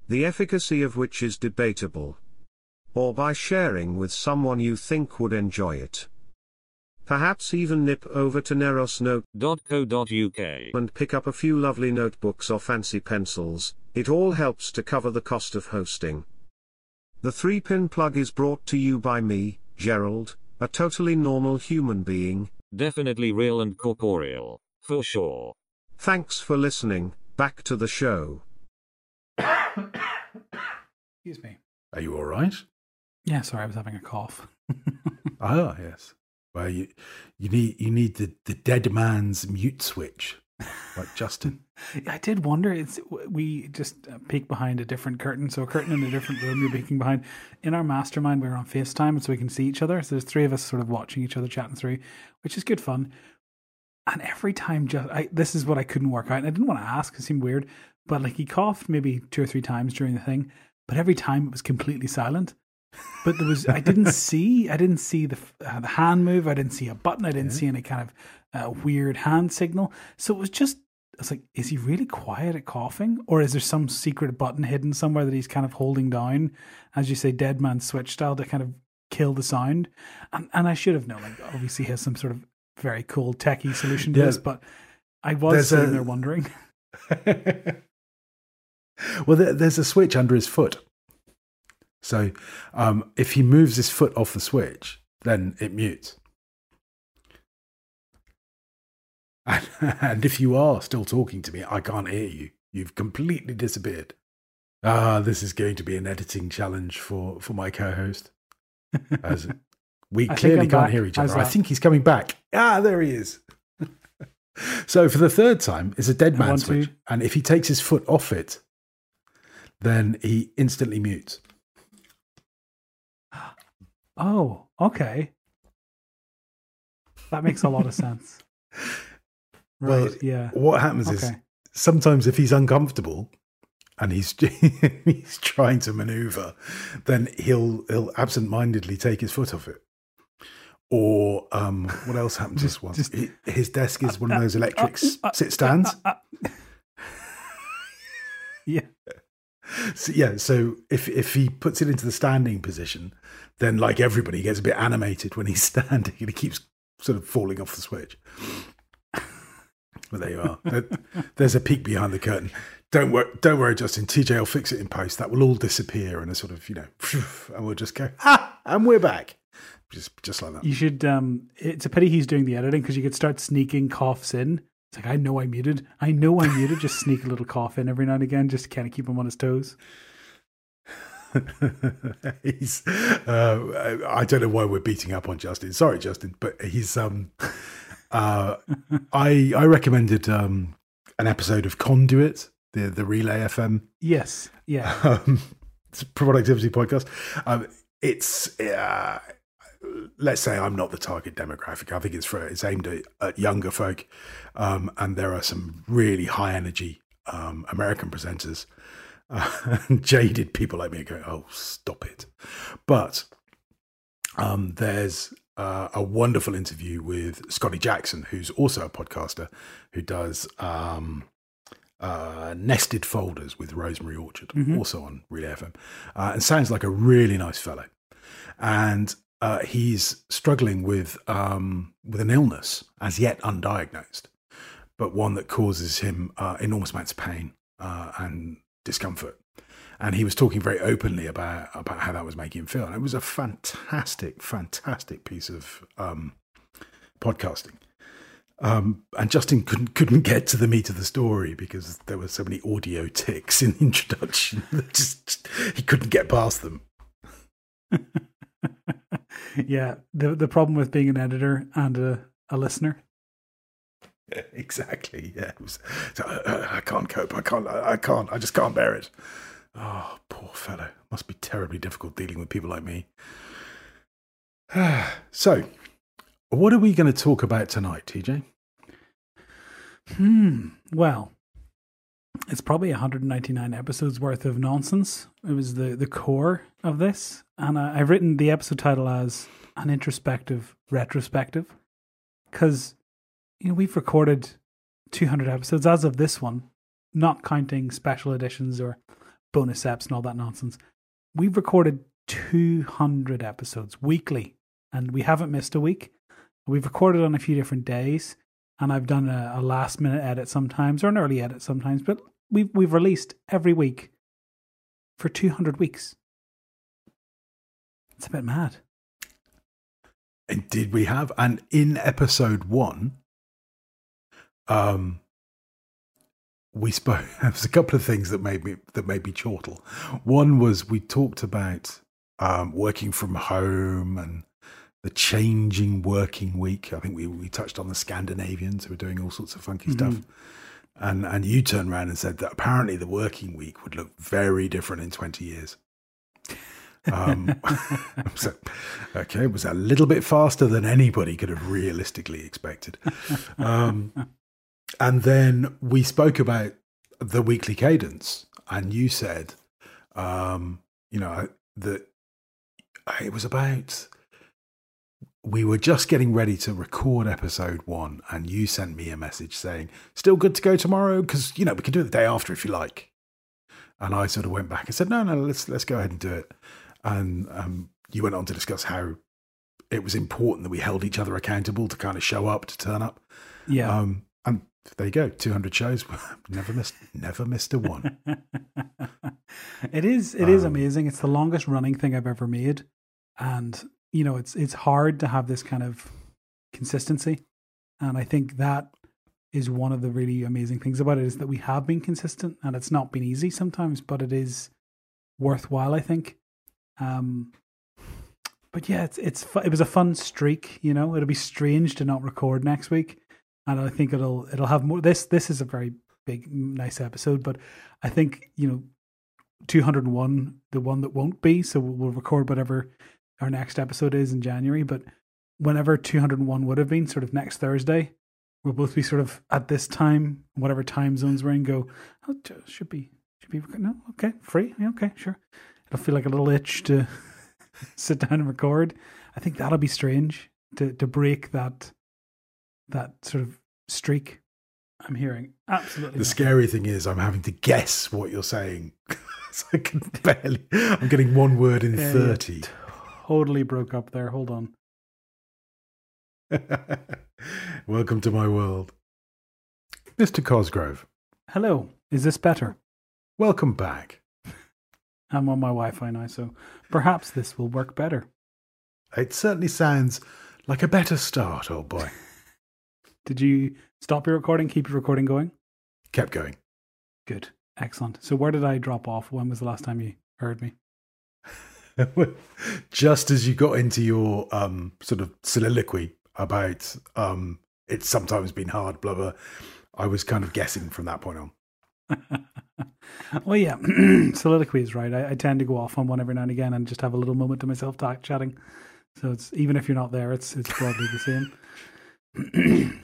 The efficacy of which is debatable. Or by sharing with someone you think would enjoy it. Perhaps even nip over to nerosnotes.co.uk and pick up a few lovely notebooks or fancy pencils, it all helps to cover the cost of hosting. The 3-pin plug is brought to you by me, Gerald, a totally normal human being. Definitely real and corporeal, for sure. Thanks for listening, back to the show. Excuse me. Are you all right? Yeah, sorry, I was having a cough. *laughs* Ah, yes. Well, you you need you need the, the dead man's mute switch, like Justin. *laughs* I did wonder. It's we just uh, peek behind a different curtain, so a curtain in a different room. You're peeking behind. In our mastermind, we're on Facetime, so we can see each other. So there's three of us sort of watching each other, chatting through, which is good fun. And every time, just I, this is what I couldn't work out. And I didn't want to ask; it seemed weird. But like he coughed maybe two or three times during the thing, but every time it was completely silent. But there was I didn't *laughs* see I didn't see the uh, the hand move. I didn't see a button. I didn't Yeah. see any kind of uh, weird hand signal. So it was just I was like, is he really quiet at coughing, or is there some secret button hidden somewhere that he's kind of holding down, as you say, dead man switch style to kind of kill the sound? And and I should have known. Like obviously, he has some sort of very cool techie solution to Yeah. this, but I was sitting a- there wondering. *laughs* well, there, there's a switch under his foot. So um, if he moves his foot off the switch, then it mutes. *laughs* And, and if you are still talking to me, I can't hear you. You've completely disappeared. Ah, this is going to be an editing challenge for, for my co-host. As we *laughs* clearly can't back. hear each other. I think he's coming back. Ah, there he is. *laughs* so for the third time, it's a dead man switch, to- and if he takes his foot off it, then he instantly mutes. Oh, okay. That makes a lot of sense. *laughs* Well, Right, yeah. What happens is sometimes if he's uncomfortable and he's *laughs* he's trying to maneuver, then he'll he'll absent-mindedly take his foot off it. Or um, what else happened *laughs* Just- once? just- Hi- His desk is one of those electric s- uh, sit stands. Uh, uh, yeah. So, yeah, so if if he puts it into the standing position, then like everybody he gets a bit animated when he's *laughs* standing and he keeps sort of falling off the switch. But there you are. *laughs* There's a peek behind the curtain. Don't worry, don't worry, Justin. TJ will fix it in post. That will all disappear and a sort of you know, *laughs* and we'll just go ah, and we're back, just just like that. You should. Um, it's a pity he's doing the editing because you could start sneaking coughs in. It's like I know I muted. I know I muted. Just sneak a little cough in every now and again, just to kind of keep him on his toes. *laughs* he's uh, I don't know why we're beating up on Justin. Sorry, Justin, but he's um *laughs* uh I I recommended um an episode of Conduit, the the Relay FM Yes. Yeah. *laughs* um, it's a productivity podcast. Um, it's uh, let's say I'm not the target demographic. I think it's for it's aimed at, at younger folk, um, and there are some really high energy um, American presenters. Uh, *laughs* jaded people like me go, "Oh, stop it!" But um, there's uh, a wonderful interview with Scotty Jackson, who's also a podcaster who does um, uh, Nested Folders with Rosemary Orchard, Mhm. also on Relay FM, uh, and sounds like a really nice fellow. And uh, he's struggling with um, with an illness as yet undiagnosed, but one that causes him uh, enormous amounts of pain uh, and discomfort. And he was talking very openly about about how that was making him feel. And it was a fantastic, fantastic piece of um, podcasting. Um, and Justin couldn't couldn't get to the meat of the story because there were so many audio ticks in the introduction *laughs* that just he couldn't get past them. *laughs* yeah. The the problem with being an editor and a, a listener. *laughs* exactly. Yeah. Was, so, uh, uh, I can't cope. I can't. I, I can't. I just can't bear it. Oh, poor fellow. Must be terribly difficult dealing with people like me. *sighs* so, what are we going to talk about tonight, TJ? Hmm. Well, it's probably 199 episodes worth of nonsense. It was the, the core of this. And I, I've written the episode title as an introspective retrospective because, you know, we've recorded 200 episodes as of this one, not counting special editions or bonus eps and all that nonsense. We've recorded 200 episodes weekly and we haven't missed a week. We've recorded on a few different days and I've done a, a last minute edit sometimes or an early edit sometimes, but we've we've released every week for 200 weeks. It's a bit mad. Indeed, we have. And in episode one, um, we spoke. *laughs* there was a couple of things that made me that made me chortle. One was we talked about um, working from home and the changing working week. I think we we touched on the Scandinavians who were doing all sorts of funky stuff. And and you turned around and said that apparently the working week would look very different in 20 years. Um, *laughs* so, okay, it was a little bit faster than anybody could have realistically expected. Um, and then we spoke about the weekly cadence, and you said, um, you know, that it was about. We were just getting ready to record episode one, and you sent me a message saying, "Still good to go tomorrow? Because you know we can do it the day after if you like." And I sort of went back and said, "No, no, let's let's go ahead and do it." And um, you went on to discuss how it was important that we held each other accountable to kind of show up, to turn up. Yeah. Um, there you go, 200 shows. *laughs* never missed, never missed a one. *laughs* it is it is Um, amazing. It's the longest running thing I've ever made, and you know it's it's hard to have this kind of consistency, and I think that is one of the really amazing things about it is that we have been consistent, and it's not been easy sometimes, but it is worthwhile. I think. Um, but yeah, it's it's it was a fun streak. You know, it'll be strange to not record next week, and I think it'll it'll have more. This this is a very big nice episode, but I think you know 201 the one that won't be so we'll, record whatever our next episode is in january but whenever 201 would have been sort of next thursday we'll both be sort of at this time whatever time zones we're in go oh, should be should be no okay free Yeah, okay sure it'll feel like a little itch to *laughs* sit down and record i think that'll be strange to to break that that sort of streak i'm hearing absolutely The nothing. scary thing is, I'm having to guess what you're saying. *laughs* so I can barely. I'm getting one word in Yeah, thirty. totally broke up there hold on *laughs* Welcome to my world, Mr. Cosgrove. hello is this better Welcome back. I'm on my Wi-Fi now, so perhaps this will work better. It certainly sounds like a better start, old boy. Did you stop your recording? Keep your recording going? Kept going. Good, excellent. So where did I drop off? When was the last time you heard me? *laughs* Just as you got into your um, sort of soliloquy about um, it's sometimes been hard, blah blah, I was kind of guessing from that point on. *laughs* well, yeah, *clears throat* soliloquy is right. I, I tend to go off on one every now and again and just have a little moment to myself chatting. So it's even if you're not there, it's it's broadly the same. *clears throat*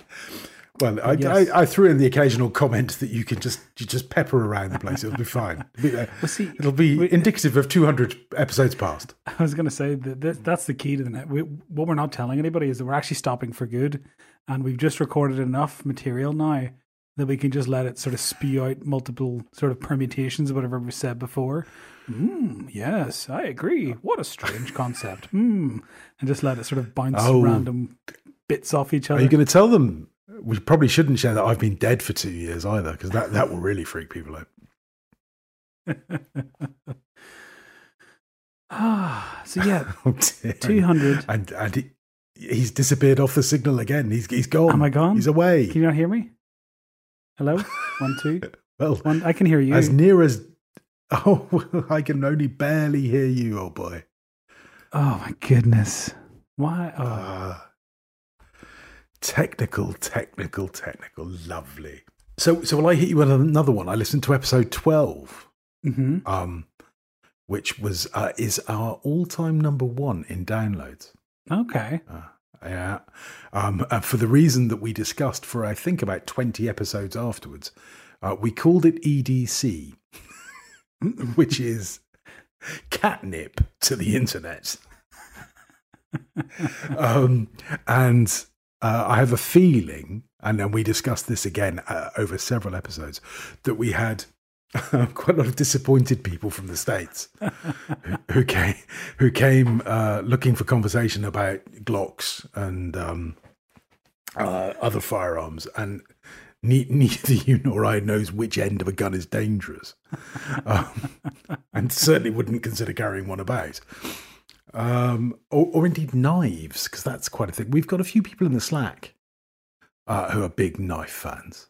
Well, I, Yes. I, I threw in the occasional comment that you can just you just pepper around the place. It'll be fine. It'll be, uh, *laughs* Well, see, it'll be we- indicative of 200 episodes past. *laughs* I was going to say that that's the key to the net. We, what we're not telling anybody is that we're actually stopping for good, and we've just recorded enough material now that we can just let it sort of spew out multiple sort of permutations of whatever we said before. Hmm. Yes, I agree. What a strange concept. Hmm. And just let it sort of bounce Oh. random bits off each other. Are you going to tell them? We probably shouldn't share that I've been dead for two years either, because that, that will really freak people out. ah. So yeah, *laughs* Oh, two hundred. And and he, he's disappeared off the signal again. He's he's gone. Am I gone? He's away. Can you not hear me? Hello. One two. *laughs* well, One. I can hear you. as near as oh, well, *laughs* I can only barely hear you, old boy. Oh my goodness. Why? Oh, Ah, technical, technical, technical. Lovely. So, so will I hit you with another one? I listened to episode twelve, hmm um, which was uh, is our all-time number one in downloads. okay. Uh, Yeah. Um, and for the reason that we discussed for, I think, about 20 episodes afterwards, uh, we called it EDC, *laughs* which is catnip to the internet. *laughs* um, and uh, I have a feeling, and then we discussed this again uh, over several episodes, that we had *laughs* quite a lot of disappointed people from the states who, *laughs* who came who came uh, looking for conversation about Glocks and um, uh, other firearms, and ne- *laughs* neither you nor I knows which end of a gun is dangerous, um, and certainly wouldn't consider carrying one about. Um, or, or indeed knives, because that's quite a thing. We've got a few people in the Slack uh, who are big knife fans.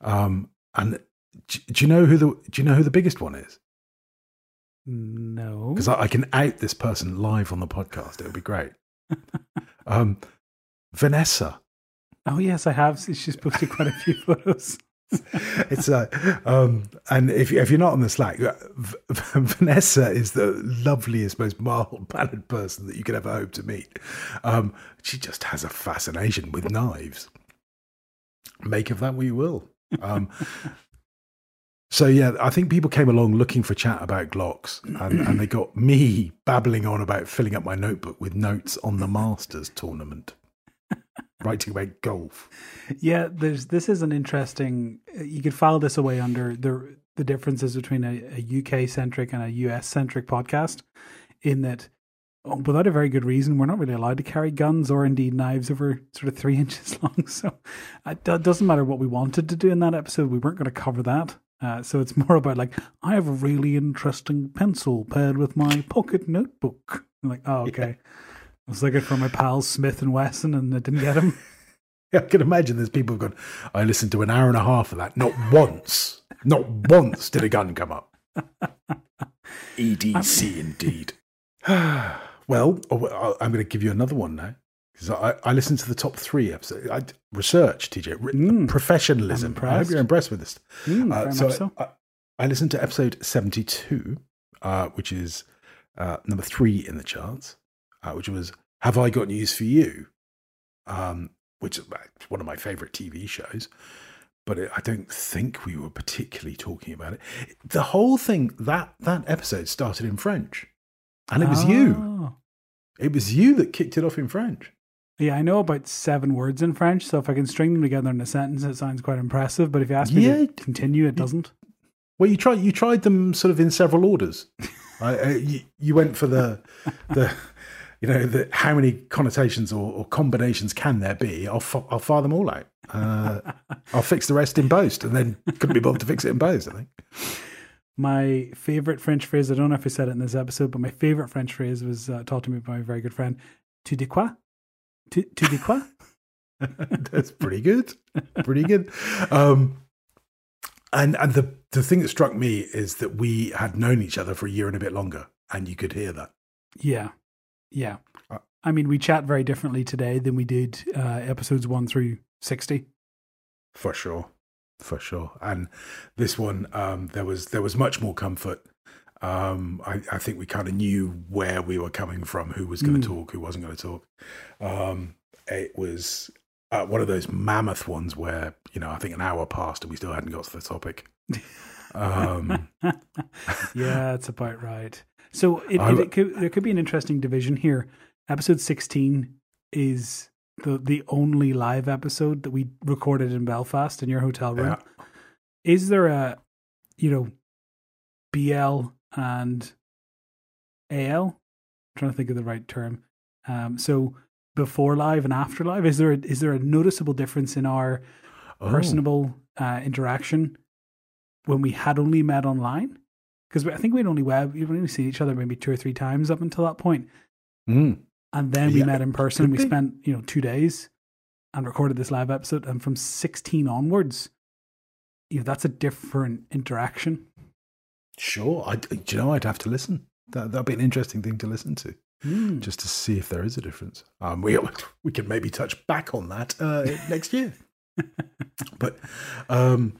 Um, and do, do you know who the do you know who the biggest one is? No. Because I, I can out this person live on the podcast. It would be great. *laughs* um, Vanessa. Oh yes, I have. She's posted quite a few *laughs* photos. It's uh, um, and if if you're not on the Slack, uh, V- Vanessa is the loveliest, most mild mannered person that you could ever hope to meet. Um, she just has a fascination with knives. Make of that what you will. Um, *laughs* so yeah, I think people came along looking for chat about Glocks, and, and they got me babbling on about filling up my notebook with notes on the Masters tournament, writing about golf. Yeah, there's this is an interesting. You could file this away under the the differences between a, a UK centric and a US centric podcast, in that oh, without a very good reason, we're not really allowed to carry guns or indeed knives over sort of three *laughs* inches long. So it doesn't matter what we wanted to do in that episode, we weren't going to cover that. Uh, so it's *laughs* more about like I have a really interesting pencil paired with my pocket notebook. I'm like, oh okay. I was looking for my pals Smith and Wesson, and I didn't get them. *laughs* I can imagine there's people who've gone, I listened to an hour and a half of that. Not once, not once did a gun come up. *laughs* EDC indeed. *sighs* well, oh, I'm going to give you another one now. Because I, I listened to the top three episodes. I, research, TJ, re- Mm. professionalism. I'm hope you're impressed with this. Mm, Uh, so so. I, I listened to episode 72, uh, which is uh, number three in the charts, uh, which was Have I Got News for You? Um, which is uh, one of my favorite TV shows. But it, I don't think we were particularly talking about it. The whole thing, that, that episode started in French. And it was you. Oh. It was you that kicked it off in French. Yeah, I know about seven words in French, so if I can string them together in a sentence, it sounds quite impressive. But if you ask me Yeah. to continue, it doesn't. Well, you tried you tried them sort of in several orders. *laughs* right? Uh, you, you went for the the you know the how many connotations or, or combinations can there be? I'll fi- I'll fire them all out. Uh, I'll fix the rest in post, and then couldn't be bothered to fix it in post. I think. My favorite French phrase, I don't know if I said it in this episode, but my favorite French phrase was uh, taught to me by my very good friend. Tu dis quoi? Tu, tu dis quoi? *laughs* That's pretty good. Pretty good. Um, and and the the thing that struck me is that we had known each other for a year and a bit longer, and you could hear that. Yeah. Yeah. Uh, I mean, we chat very differently today than we did uh, episodes one through 60. For sure, for sure. And this one, um, there was there was much more comfort. Um, I, I think we kind of knew where we were coming from, who was going to Mm. talk, who wasn't going to talk. Um, it was uh, one of those mammoth ones where you know I think an hour passed and we still hadn't got to the topic. *laughs* Um, yeah, that's about right. So it, it, it could, there could be an interesting division here. Episode 16 is the the only live episode that we recorded in Belfast in your hotel room. yeah. Is there a, you know, BL and AL? I'm trying to think of the right term. Um, so before live and after live, is there a, is there a noticeable difference in our Oh. personable uh, interaction when we had only met online? Because I think we'd only web we'd only seen each other maybe two or three times up until that point, Mm. and then we Yeah, met in person. We be. spent you know two days and recorded this live episode, and from sixteen onwards, you know that's a different interaction. Sure. I, do you know, I'd have to listen. That that'd be an interesting thing to listen to, Mm. just to see if there is a difference. Um, we *laughs* we could maybe touch back on that uh, next year. *laughs* but um,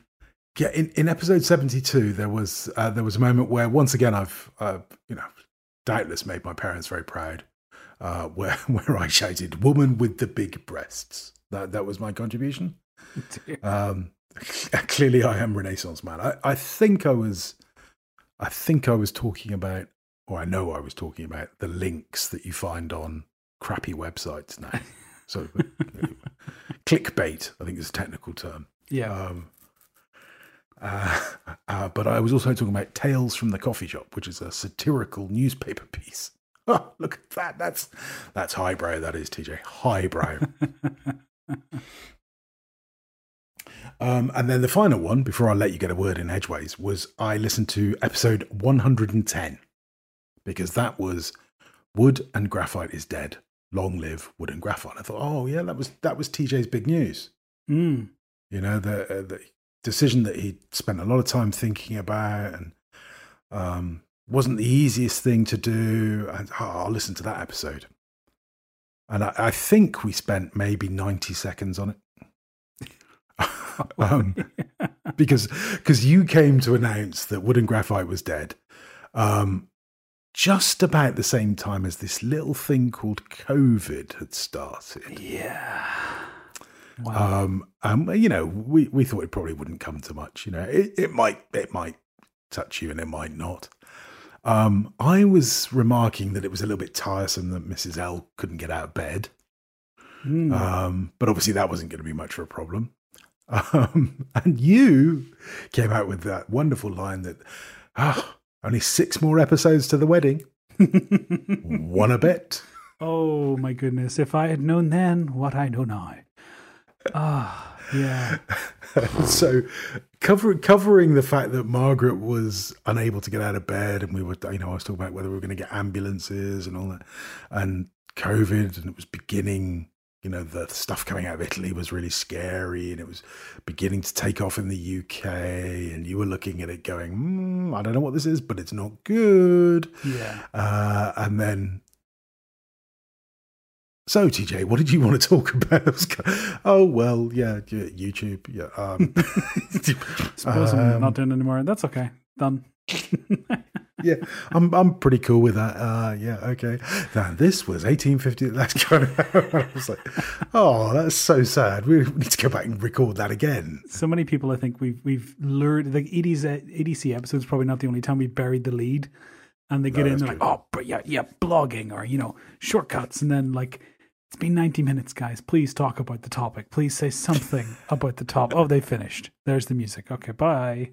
yeah, in, in episode seventy two, there was uh, there was a moment where once again I've uh, you know doubtless made my parents very proud. uh, *laughs* where where I shouted "woman with the big breasts." That that was my contribution. *laughs* Um, *laughs* clearly, I am Renaissance man. I, I think I was, I think I was talking about, or I know I was talking about the links that you find on crappy websites now. So, clickbait, I think is a technical term. yeah. Um, uh, *laughs* uh, but I was also talking about Tales from the Coffee Shop, which is a satirical newspaper piece. *laughs* Oh, look at that! That's that's highbrow. That is TJ highbrow. *laughs* um, and then the final one, before I let you get a word in edgeways, was I listened to episode 110 because that was Wood and Graphite is dead. Long live Wood and Graphite. I thought, oh yeah, that was that was TJ's big news. Mm. You know, the uh, the decision that he spent a lot of time thinking about and um, wasn't the easiest thing to do. And oh, I'll listen to that episode. And I, I think we spent maybe 90 seconds on it. *laughs* um, because because you came to announce that Wood and Graphite was dead um, just about the same time as this little thing called COVID had started. yeah. Wow. Um, um, you know, we, we thought it probably wouldn't come to much. You know, it, it might it might touch you and it might not. Um, I was remarking that it was a little bit tiresome that Mrs. L couldn't get out of bed, Mm. um, but obviously that wasn't going to be much of a problem. Um, *laughs* and you came out with that wonderful line that, ah, only six more episodes to the wedding. *laughs* Wanna bet? oh my goodness! If I had known then what I know now. Ah, yeah. *laughs* so cover, covering the fact that Margaret was unable to get out of bed and we were you know I was talking about whether we were going to get ambulances and all that and COVID and it was beginning you know the stuff coming out of Italy was really scary and it was beginning to take off in the UK and you were looking at it going mm, I don't know what this is but it's not good Yeah. uh, and then so, TJ, what did you want to talk about? I was go- oh well, yeah, yeah, YouTube. Yeah, um, *laughs* Suppose I'm um, not doing it anymore. That's okay. Done. *laughs* yeah, I'm I'm pretty cool with that. Uh, yeah, okay. Now this was 1850. *laughs* That's kind of. I was like, oh, that's so sad. We need to go back and record that again. so many people I think we've we've lured like ED's EDC episode's probably not the only time we buried the lead and they get No, in they're like oh but yeah yeah blogging or you know shortcuts and then like it's been 90 minutes guys please talk about the topic please say something *laughs* about the top oh they finished there's the music okay bye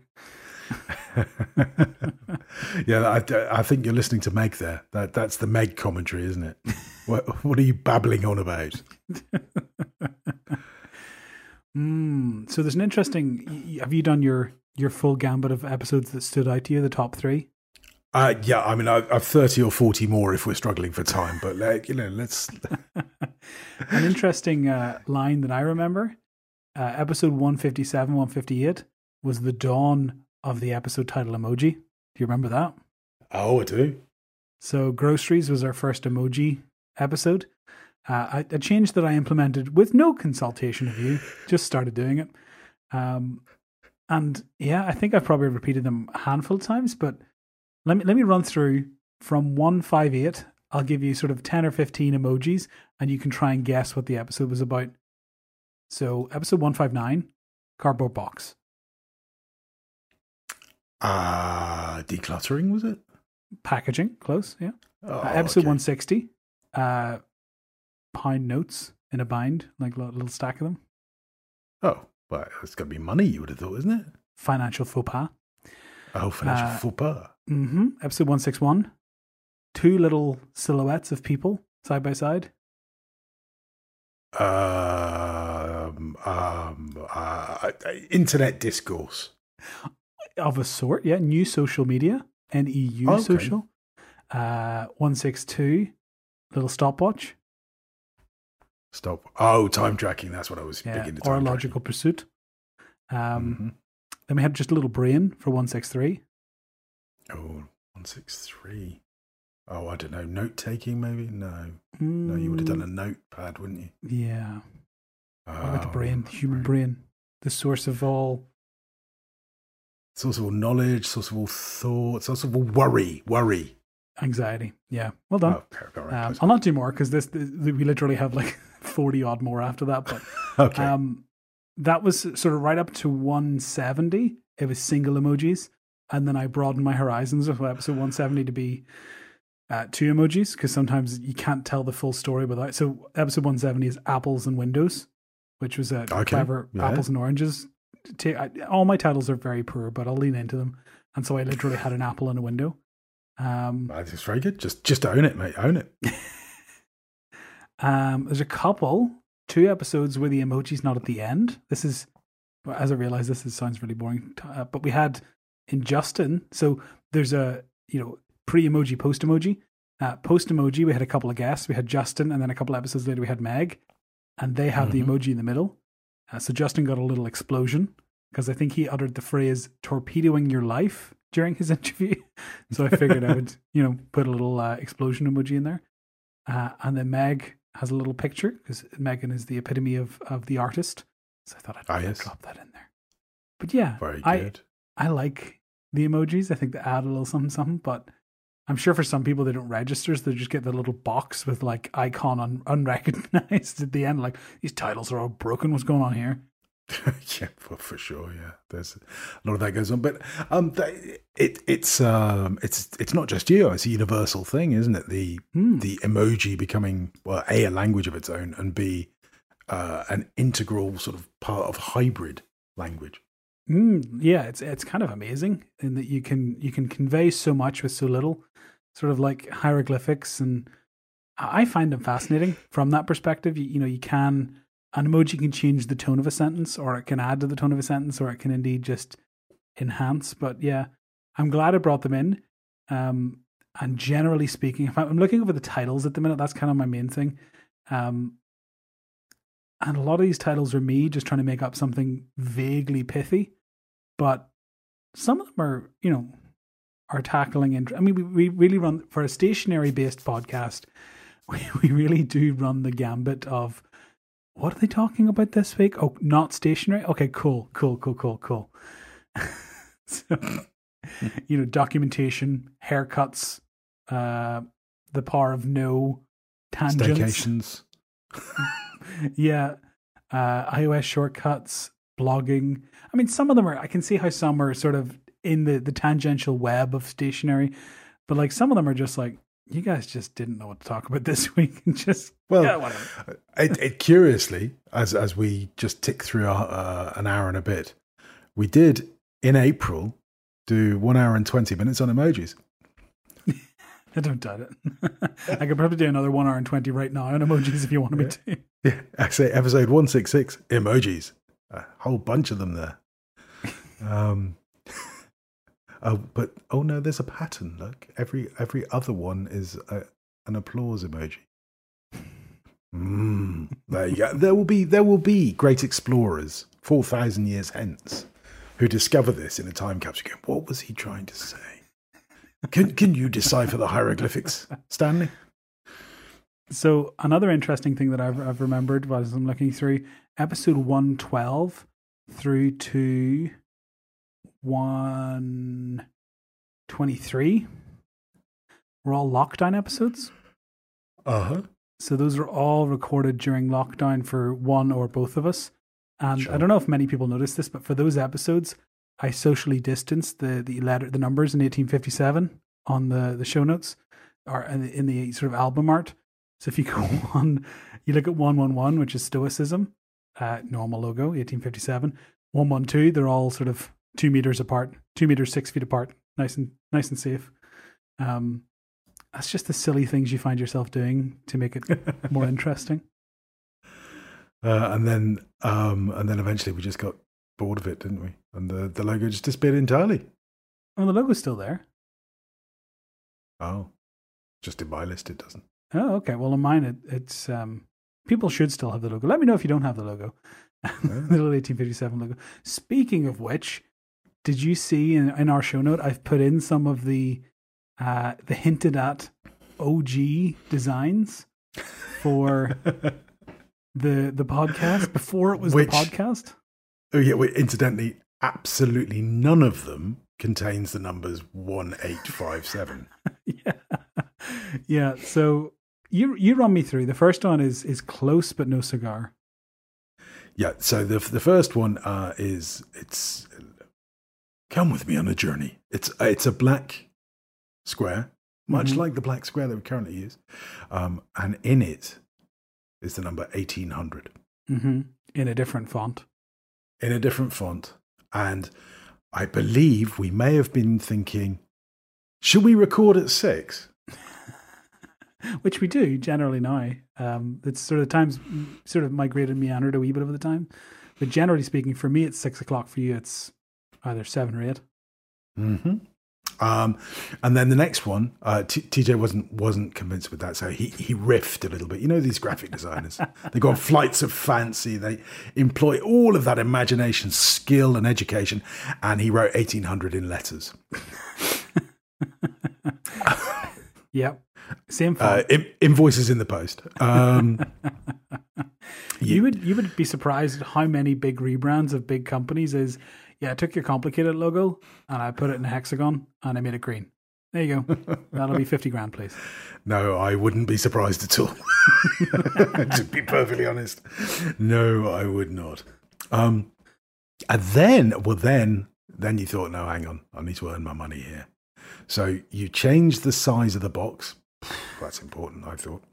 *laughs* yeah, I, I think you're listening to Meg there. That that's the Meg commentary, isn't it? *laughs* what what are you babbling on about? mm, so there's an interesting have you done your your full gambit of episodes that stood out to you the top three Uh, yeah, I mean, I, I've thirty or forty more if we're struggling for time, but like, you know, let's. An interesting uh, line that I remember, uh, episode 157, 158, was the dawn of the episode title emoji. Do you remember that? Oh, I do. So, groceries was our first emoji episode. Uh, a change that I implemented with no consultation of you, just started doing it. Um, and yeah, I think I've probably repeated them a handful of times, but let me let me run through from 158. I'll give you sort of 10 or 15 emojis and you can try and guess what the episode was about. So, episode 159, cardboard box. Uh decluttering was it? Packaging, close, yeah. Oh, Uh, episode okay. 160, uh, pound notes in a bind, like a little stack of them. Oh, well, it's got to be money. You would have thought, isn't it? Financial faux pas. Oh, financial Uh, faux pas. Mm-hmm. Episode 161, two little silhouettes of people side by side. Um, um, uh, internet discourse. *gasps* Of a sort, yeah. New social media, NEU Okay. social. Uh, 162, little stopwatch. Stop. Oh, time tracking. That's what I was Yeah. big into. Or logical pursuit. Um, tracking. Mhm. Then we had just a little brain for 163. Oh, 163. Oh, I don't know. Note taking, maybe? No. No, you would have done a notepad, wouldn't you? Mm, Yeah. What about the Oh, brain, the human brain, the source of all. Source of all knowledge, source of all thoughts, source of all worry. Worry. anxiety. Yeah, well done. Oh, right, um. I'll not do more because this, this we literally have like *laughs* forty odd more after that. But *laughs* okay. um, that was sort of right up to one seventy. It was single emojis, and then I broadened my horizons with episode one seventy to be uh, two emojis because sometimes you can't tell the full story without. So episode one seventy is apples and windows, which was a Okay, clever yeah. apples and oranges. Ta- I- all my titles are very poor, but I'll lean into them, and so I literally had an apple and a window. Um, That's very good. Just just own it, mate. Own it. *laughs* Um, there's a couple, two episodes where the emoji's not at the end. This is, as I realize, this is, sounds really boring. Uh, but we had in Justin, so there's a you know pre emoji, post emoji. Uh, post emoji, we had a couple of guests. We had Justin, and then a couple episodes later, we had Meg, and they have Mhm. the emoji in the middle. Uh, so Justin got a little explosion because I think he uttered the phrase "torpedoing your life" during his *laughs* interview. so I figured I would, *laughs* you know, put a little uh, explosion emoji in there. Uh, and then Meg has a little picture because Megan is the epitome of, of the artist. So I thought I'd, Ah, yes. drop that in there. But yeah, Very I, good. I like the emojis. I think they add a little something, something. But I'm sure for some people they don't register, so they just get the little box with like icon un- unrecognized at the end. Like these titles are all broken. What's going on here? *laughs* yeah, for, for sure. Yeah, there's a lot of that goes on, but um, it it's um, it's it's not just you. It's a universal thing, isn't it? The Hmm. the emoji becoming well, a a language of its own, and b uh, an integral sort of part of hybrid language. Mm, yeah, it's it's kind of amazing in that you can you can convey so much with so little, sort of like hieroglyphics, and I find them fascinating from that perspective. You, you know, you can an emoji can change the tone of a sentence, or it can add to the tone of a sentence, or it can indeed just enhance. But yeah, I'm glad I brought them in. Um, and generally speaking, I'm looking over the titles at the minute, that's kind of my main thing. Um, and a lot of these titles are me just trying to make up something vaguely pithy, but some of them are, you know, are tackling. Int- I mean, we, we really run for a stationary based podcast. *laughs* We, we really do run the gambit of what are they talking about this week? Oh, not stationary. Okay, cool, cool, cool, cool, cool. *laughs* so, *laughs* you know, documentation, haircuts, uh, the power of no tangents Staycations. yeah, uh, iOS shortcuts, blogging. I mean, some of them are. I can see how some are sort of in the the tangential web of stationery, but like some of them are just like you guys just didn't know what to talk about this *laughs* week, and just Well, yeah, it, it curiously, as as we just tick through our, uh, an hour and a bit, we did in April do one hour and twenty minutes on emojis. *laughs* I don't doubt it. *laughs* I could probably do another one hour and twenty right now on emojis if you wanted me to. Yeah, I say episode one six six emojis, a whole bunch of them there. Um, *laughs* oh, but oh no, there's a pattern. Look, every every other one is a, an applause emoji. Mm, there you go. There will be there will be great explorers four thousand years hence who discover this in a time capsule. What was he trying to say? Can can you decipher the hieroglyphics, Stanley? So another interesting thing that I've, I've remembered was I'm looking through episode one twelve through to one twenty three. Were all lockdown episodes. Uh huh. So those are all recorded during lockdown for one or both of us. And I don't know if many people noticed this, but for those episodes, I socially distanced the the letter the numbers in 1857 on the the show notes or in the, in the sort of album art. So if you go *laughs* on, you look at 111, which is Stoicism, uh, normal logo, 1857. 112, they're all sort of two meters apart, two meters, six feet apart, nice and nice and safe. Um, that's just the silly things you find yourself doing to make it *laughs* more interesting. Uh, and then, um, and then eventually we just got bored of it, didn't we? And the, the logo just disappeared entirely. Oh, the logo's still there. Oh, just in my list, it doesn't. Oh, okay. Well, on mine, it, it's um, people should still have the logo. Let me know if you don't have the logo, *laughs* the little 1857 logo. Speaking of which, did you see in, in our show note? I've put in some of the uh, the hinted at OG designs for *laughs* the the podcast before it was Which- the podcast. Oh yeah. Wait, incidentally, absolutely none of them contains the numbers one eight five seven. *laughs* yeah. yeah. So you you run me through. The first one is is close but no cigar. Yeah. So the the first one uh, is it's come with me on a journey. It's it's a black square, much Mhm. like the black square that we currently use, um, and in it is the number eighteen hundred hmm In a different font. in a different font, and I believe we may have been thinking, should we record at six? *laughs* Which we do generally now. Um, it's sort of times sort of migrated meandered a wee bit over the time. But generally speaking, for me it's six o'clock. For you it's either seven or eight. hmm Um, and then the next one, uh, T- TJ wasn't wasn't convinced with that, so he he riffed a little bit. You know these graphic designers; they go on *laughs* flights of fancy. They employ all of that imagination, skill, and education. And he wrote eighteen hundred in letters. *laughs* Yep. Same Uh, in, invoices in the post. Um, *laughs* you would you would be surprised at how many big rebrands of big companies is yeah, I took your complicated logo and I put it in a hexagon and I made it green. There you go. *laughs* That'll be fifty grand, please. no, I wouldn't be surprised at all. *laughs* to be perfectly honest, no, I would not. Um, and then, well, then, then you thought, no, hang on, I need to earn my money here. So you changed the size of the box. That's important, I thought.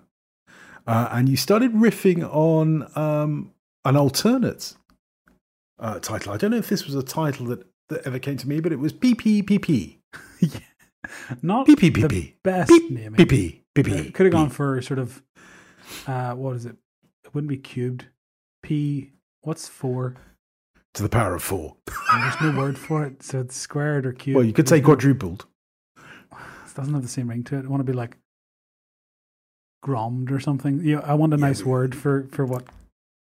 Uh, and you started riffing on um, an alternate uh, title. I don't know if this was a title that, that ever came to me, but it was PPPP. *laughs* Not PPPP. the best Beep, naming. PP. PP. Could have gone for sort of uh what is it? It wouldn't be cubed. P what's four? to the power of four. And there's no word for it, so it's squared or cubed. Well, you could say quadrupled. It doesn't have the same ring to it. I want to be like grommed or something. You know, I want a Yeah, nice we- word for for what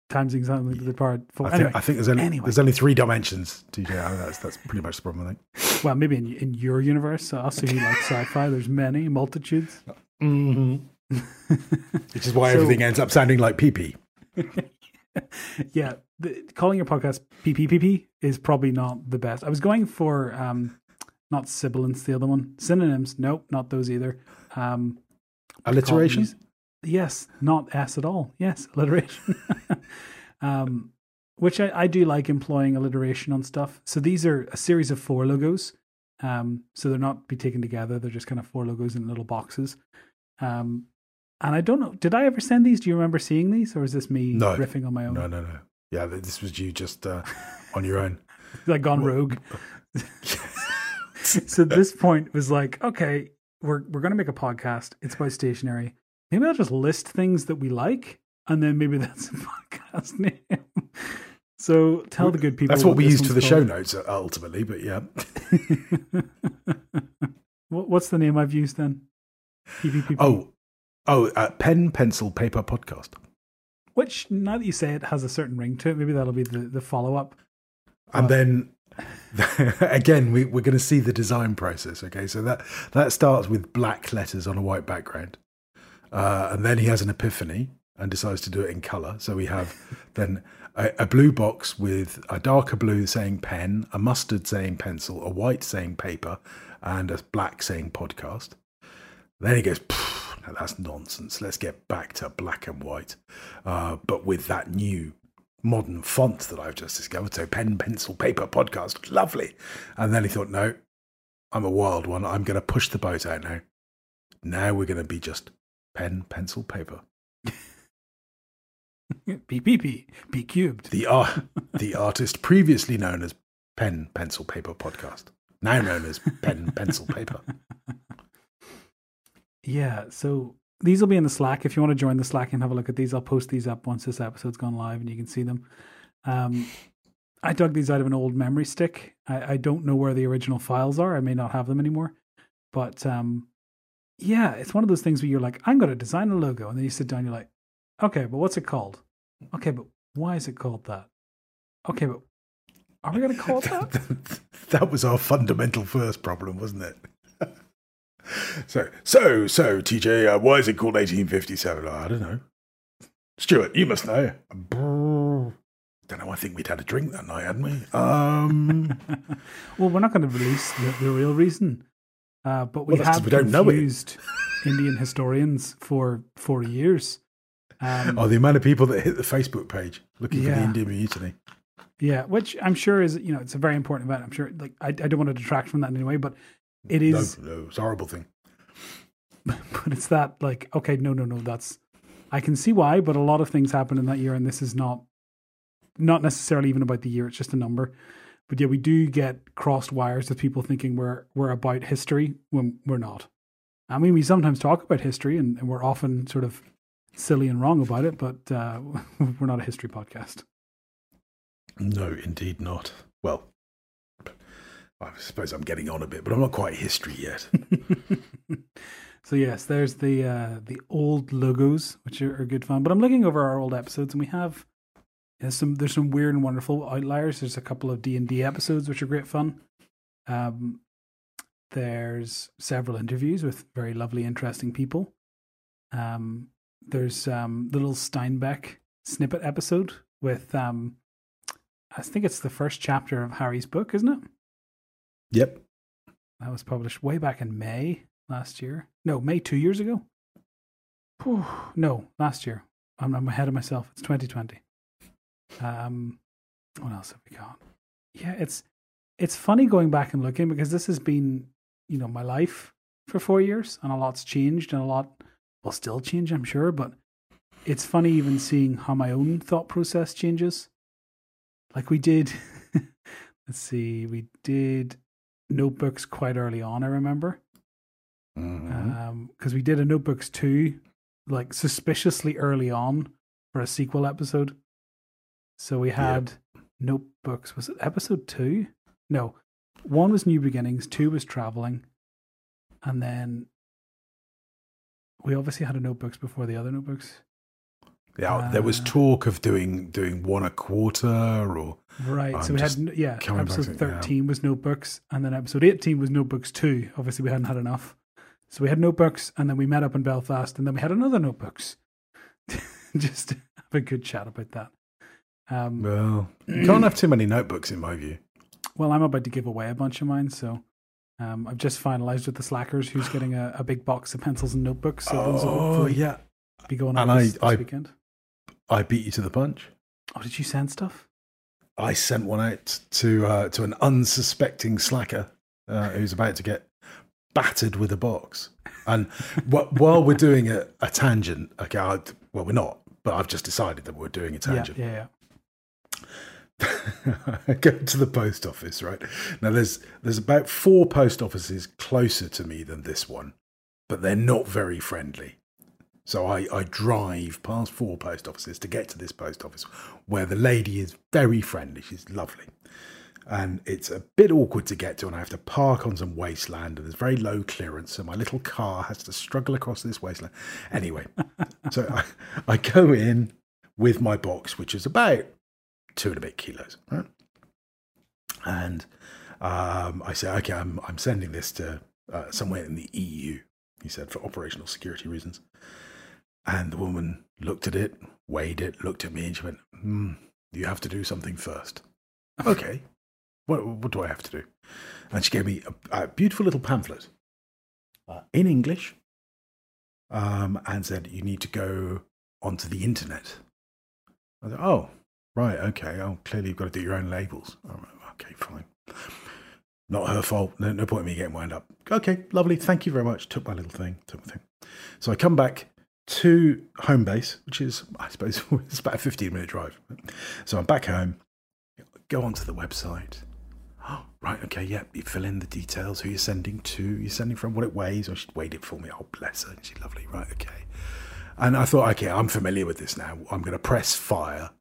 times exactly the part. of four. I think, Anyway, I think there's only anyway. there's only three dimensions. TJ, I think that's that's pretty much the problem. I think. well, maybe in in your universe, so us who like *laughs* sci-fi, there's many multitudes. Mm-hmm. *laughs* Which is why So- everything ends up sounding like PP. *laughs* yeah, the, calling your podcast PPPP is probably not the best. I was going for um, not sibilance, the other one. Synonyms, nope, not those either. Um, Alliteration. Yes, not S at all. Yes, *laughs* alliteration. um, which I, I do like employing alliteration on stuff. So these are a series of four logos. Um, so they're not be taken together. They're just kind of four logos in little boxes. Um, and I don't know, did I ever send these? Do you remember seeing these, or is this me No. riffing on my own? No, no, no. Yeah, this was you just uh, *laughs* on your own. like gone rogue. *laughs* so this point was like, okay, we're we're gonna make a podcast. It's about stationery. Maybe I'll just list things that we like, and then maybe *laughs* that's a podcast name. So tell the good people. That's what we this used for the one's show notes uh, ultimately. But yeah, *laughs* What- What's the name I've used then? Oh, oh, uh, pen, pencil, paper podcast. which now that you say it has a certain ring to it. Maybe that'll be the the follow up. and then *laughs* again we, we're going to see the design process okay? So that that starts with black letters on a white background uh, and then he has an epiphany and decides to do it in color. So we have *laughs* then a, a blue box with a darker blue saying pen a mustard saying pencil a white saying paper and a black saying podcast. Then he goes that's nonsense. Let's get back to black and white. Uh, but with that new modern font that I've just discovered. So pen, pencil, paper, podcast, lovely. And then he thought, no, I'm a wild one. I'm going to push the boat out now. Now we're going to be just pen, pencil, paper. P P P P cubed. The art, the artist previously known as pen, pencil, paper podcast, now known as pen, pencil, paper. *laughs* Yeah, so these will be in the Slack. If you want to join the Slack and have a look at these, I'll post these up once this episode's gone live and you can see them. Um, I dug these out of an old memory stick. I, I don't know where the original files are. I may not have them anymore. But um, yeah, it's one of those things where you're like, I'm going to design a logo. And then you sit down, and you're like, okay, but what's it called? Okay, but why is it called that? Okay, but are we going to call it *laughs* that? that was our fundamental first problem, wasn't it? So, so, so, TJ, uh, why is it called 1857? I don't know. Stuart, you must know. Don't know. I think we'd had a drink that night, hadn't we? Um, *laughs* well, we're not going to release the, the real reason. Uh, but we Well, have we don't know it. confused. Indian historians for forty years. Um, Oh, the amount of people that hit the Facebook page looking for the Indian mutiny. Yeah, which I'm sure is you know it's a very important event. I'm sure like I, I don't want to detract from that in any way, but it is No, no, it's a horrible thing. *laughs* but it's that like okay no no no that's I can see why, but a lot of things happened in that year, and this is not not necessarily even about the year. It's just a number. But yeah, we do get crossed wires with people thinking we're we're about history when we're not. I mean, we sometimes talk about history, and, and we're often sort of silly and wrong about it, but uh, *laughs* we're not a history podcast. No, indeed not. Well, I suppose I'm getting on a bit, but I'm not quite history yet. *laughs* so yes, there's the uh, the old logos, which are, are good fun. But I'm looking over our old episodes, and we have there's some there's some weird and wonderful outliers. There's a couple of D and D episodes which are great fun. Um, there's several interviews with very lovely, interesting people. Um, there's um the little Steinbeck snippet episode with um, I think it's the first chapter of Harry's book, isn't it? Yep. That was published way back in May last year. No, May two years ago. Whew, no, last year. I'm, I'm ahead of myself. It's 2020. Um, what else have we got? Yeah, it's it's funny going back and looking because this has been, you know, my life for four years, and a lot's changed, and a lot will still change, I'm sure. But it's funny even seeing how my own thought process changes. Like we did, *laughs* let's see, we did notebooks quite early on. I remember mm-hmm. um, because we did a notebooks two like suspiciously early on for a sequel episode. So we had notebooks. Was it episode two? No, one was new beginnings. Two was traveling, and then we obviously had a notebooks before the other notebooks. Yeah, there was uh, talk of doing doing one a quarter or Right. I'm so we had yeah. Episode to it, yeah. thirteen was notebooks, and then episode eighteen was notebooks too. Obviously, we hadn't had enough, so we had notebooks, and then we met up in Belfast, and then we had another notebooks. *laughs* Just to have a good chat about that. Um, well, you *clears throat* can't have too many notebooks in my view. well, I'm about to give away a bunch of mine, so um, I've just finalised with the slackers who's getting a, a big box of pencils and notebooks. So those will Oh hopefully yeah, be going And out I- this, this I- weekend. I beat you to the punch. Oh, did you send stuff? I sent one out to uh, to an unsuspecting slacker uh, who's about to get battered with a box. And wh- while we're doing a, a tangent, okay, I, well, we're not, but I've just decided that we're doing a tangent. yeah, yeah. I *laughs* go to the post office, right? Now there's there's about four post offices closer to me than this one, but they're not very friendly. So I, I drive past four post offices to get to this post office where the lady is very friendly. She's lovely. And it's a bit awkward to get to, and I have to park on some wasteland, and there's very low clearance, so my little car has to struggle across this wasteland. Anyway, *laughs* so I, I go in with my box, which is about two and a bit kilos, right? And um, I say, okay, I'm, I'm sending this to uh, somewhere in the EU, he said, for operational security reasons. And the woman looked at it, weighed it, looked at me, and she went, hmm, you have to do something first. *laughs* okay. What, what do I have to do? And she gave me a, a beautiful little pamphlet uh, in English um, and said, you need to go onto the internet. I thought, oh, right, okay. Oh, clearly you've got to do your own labels. Okay, fine. Not her fault. No, no point in me getting wound up. Okay, lovely. Thank you very much. Took my little thing. Took my thing. So I come back to home base, which is, I suppose, *laughs* it's about a 15 minute drive. So I'm back home, go onto the website. Oh, *gasps* right, okay, yeah. You fill in the details, who you're sending to, you're sending from, what it weighs. Or she'd weighed it for me. Oh, bless her. She's lovely. Right, okay. And I thought, okay, I'm familiar with this now. I'm going to press fire,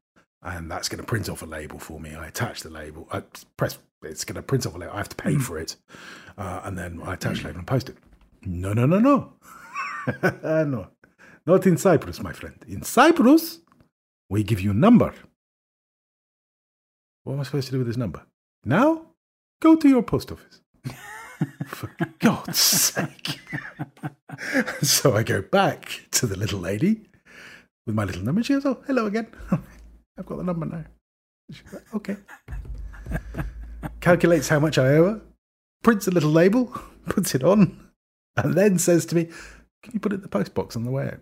and that's going to print off a label for me. I attach the label. I press. It's going to print off a label. I have to pay for it, uh, and then I attach the label and post it. No, no, no, no, *laughs* no, not in Cyprus, my friend. In Cyprus, we give you a number. What am I supposed to do with this number? Now, go to your post office. *laughs* For God's sake. *laughs* so I go back to the little lady with my little number. She goes, Oh, hello again. *laughs* I've got the number now. She goes, okay. Calculates how much I owe her, prints a little label, puts it on, and then says to me, Can you put it in the post box on the way out?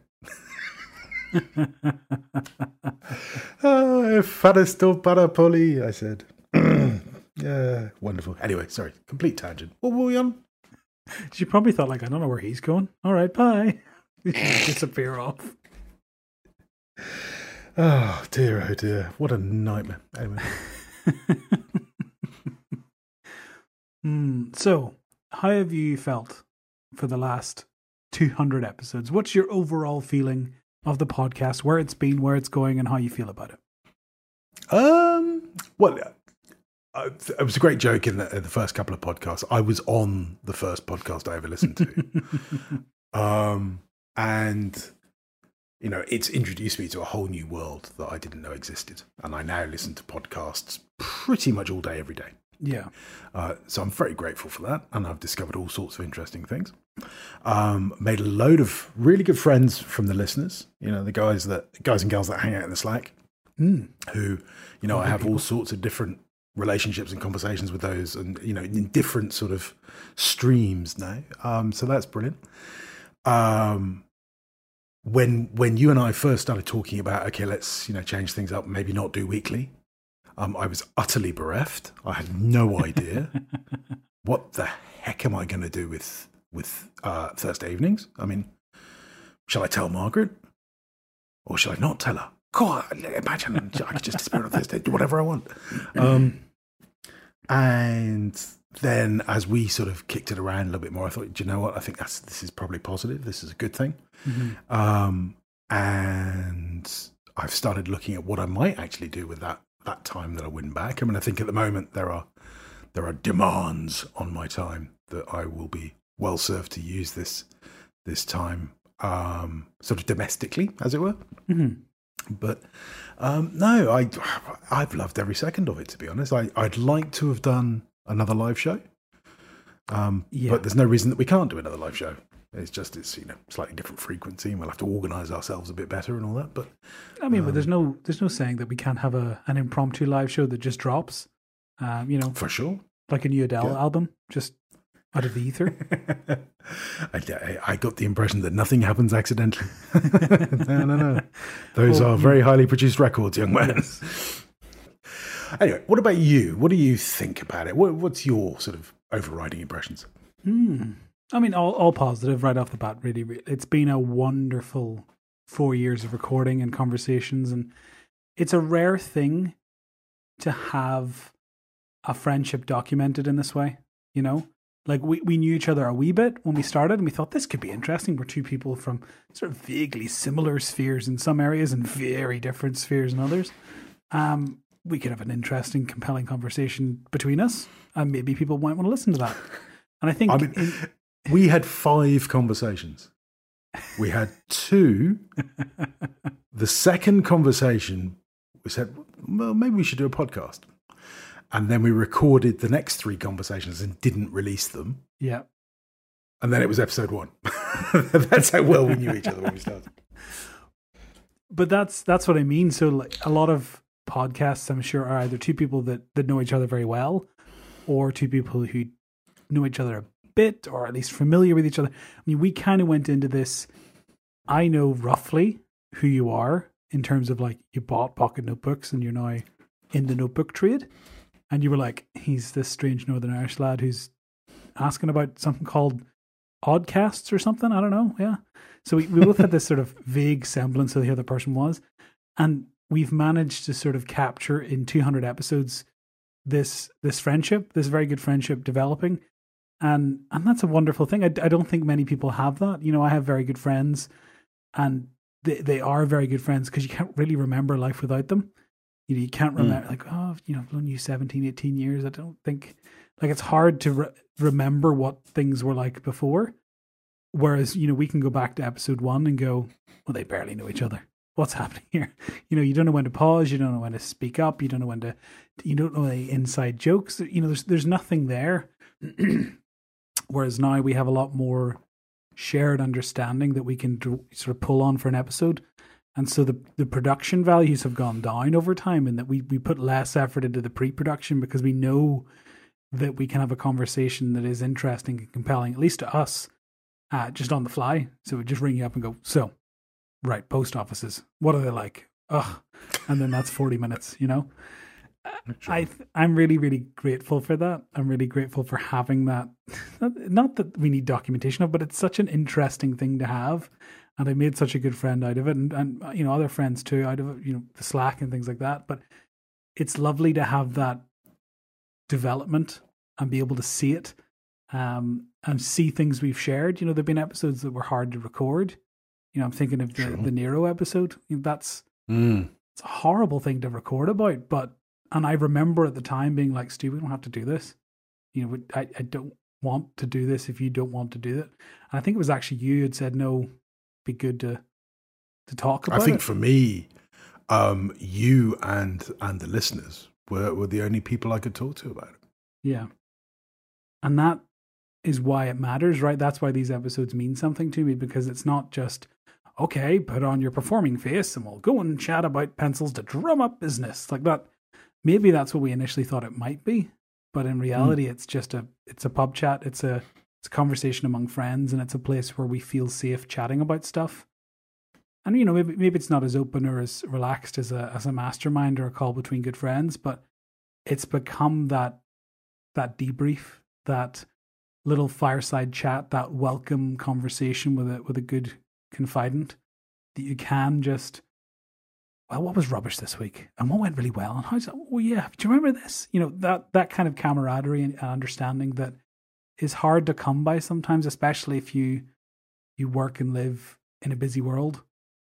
Oh, still butter, Polly, I said. *clears throat* yeah, wonderful. Anyway, sorry, complete tangent. What were we on? She probably thought, like, I don't know where he's going. All right, bye. *laughs* Disappear off. Oh dear, oh dear, what a nightmare. Anyway, *laughs* Hmm. So, how have you felt for the last 200 episodes? What's your overall feeling of the podcast, where it's been, where it's going, and how you feel about it? um, well, uh, it was a great joke in the, in the first couple of podcasts. I was on the first podcast I ever listened to, *laughs* um, and you know, it's introduced me to a whole new world that I didn't know existed, and I now listen to podcasts pretty much all day, every day. Yeah. Uh, so I'm very grateful for that, and I've discovered all sorts of interesting things. Um, made a load of really good friends from the listeners. You know, the guys that guys and girls that hang out in the Slack, Mm. who you know I have all sorts of different relationships and conversations with those, and you know in different sort of streams now. Um, so that's brilliant. Um, when when you and I first started talking about okay, let's you know change things up, maybe not do weekly. Um, I was utterly bereft. I had no idea *laughs* what the heck am I going to do with with uh, Thursday evenings. I mean, shall I tell Margaret or shall I not tell her? God, imagine I could just disappear on Thursday, do whatever I want. Um, and then as we sort of kicked it around a little bit more, I thought, do you know what? I think that's this is probably positive. This is a good thing. Mhm. Um, and I've started looking at what I might actually do with that that time that I win back. I mean, I think at the moment there are there are demands on my time that I will be well served to use this this time um, sort of domestically, as it were. Mhm. But um, no, I I've loved every second of it. To be honest, I I'd like to have done another live show, um, Yeah. but there's no reason that we can't do another live show. It's just it's you know slightly different frequency, and we'll have to organise ourselves a bit better and all that. But I mean, but there's no there's no saying that we can't have a an impromptu live show that just drops. Um, you know, for sure, like a new Adele Yeah. album, just out of the ether. *laughs* I, I- I got the impression that nothing happens accidentally. *laughs* no, no, no. Those Well, are very highly produced records, young man. *laughs* Anyway, what about you? What do you think about it? What, what's your sort of overriding impressions? Hmm. I mean, all all positive right off the bat. Really, it's been a wonderful four years of recording and conversations, and it's a rare thing to have a friendship documented in this way. You know, like we we knew each other a wee bit when we started, and we thought this could be interesting. We're two people from sort of vaguely similar spheres in some areas and very different spheres in others. Um, we could have an interesting, compelling conversation between us, and maybe people might want to listen to that. And I think I mean, in- *laughs* we had five conversations. We had two. *laughs* the second conversation, we said, well, maybe we should do a podcast. And then we recorded the next three conversations and didn't release them. yeah, And then it was episode one. *laughs* That's how well we knew each other when we started. *laughs* but that's that's what I mean. So like a lot of podcasts, I'm sure, are either two people that that know each other very well, or two people who know each other a bit, or at least familiar with each other. I mean, we kind of went into this. I know roughly who you are in terms of like you bought pocket notebooks and you're now in the notebook trade, and you were like, he's this strange Northern Irish lad who's asking about something called oddcasts or something. I don't know. Yeah. So we, we both had this sort of *laughs* vague semblance of who the other person was. And we've managed to sort of capture in 200 episodes this this friendship, this very good friendship developing. And and that's a wonderful thing. I, I don't think many people have that. You know, I have very good friends and they, they are very good friends because you can't really remember life without them. You know, you can't Mm. remember like, oh, you know, I've known you 17, 18 years. I don't think like it's hard to re- remember what things were like before. Whereas, you know, we can go back to episode one and go, well, they barely know each other. What's *laughs* happening here? You know, you don't know when to pause. You don't know when to speak up. You don't know when to, you don't know the inside jokes. You know, there's, there's nothing there. *clears throat* Whereas now we have a lot more shared understanding that we can sort of pull on for an episode. And so the, the production values have gone down over time and that we, we put less effort into the pre-production because we know that we can have a conversation that is interesting and compelling, at least to us. uh, just on the fly. So would just ring you up and go, so, right, post offices, what are they like? Ugh. And then that's 40 minutes, you know? I th- I'm really really grateful for that. I'm really grateful for having that. *laughs* Not that we need documentation of, but it's such an interesting thing to have, and I made such a good friend out of it, and and you know other friends too out of it. You know the Slack and things like that. But it's lovely to have that development and be able to see it, um, and see things we've shared. You know, there've been episodes that were hard to record. You know, I'm thinking of the the Nero episode. You know, that's Mm. it's a horrible thing to record about, but and I remember at the time being like, Stu, we don't have to do this. You know, I, I don't want to do this if you don't want to do it. And I think it was actually you who had said no, be good to to talk about. I think it. for me, um, you and and the listeners were, were the only people I could talk to about it. Yeah. And that is why it matters, right? That's why these episodes mean something to me because it's not just, okay, put on your performing face and we'll go and chat about pencils to drum up business. Like that. Maybe that's what we initially thought it might be. But in reality, it's just a it's a pub chat. It's a it's a conversation among friends and it's a place where we feel safe chatting about stuff. And you know, maybe maybe it's not as open or as relaxed as a as a mastermind or a call between good friends, but it's become that that debrief, that little fireside chat, that welcome conversation with a with a good confidant that you can just well, what was rubbish this week? And what went really well? And how's that? Oh yeah, do you remember this? You know, that that kind of camaraderie and understanding that is hard to come by sometimes, especially if you you work and live in a busy world.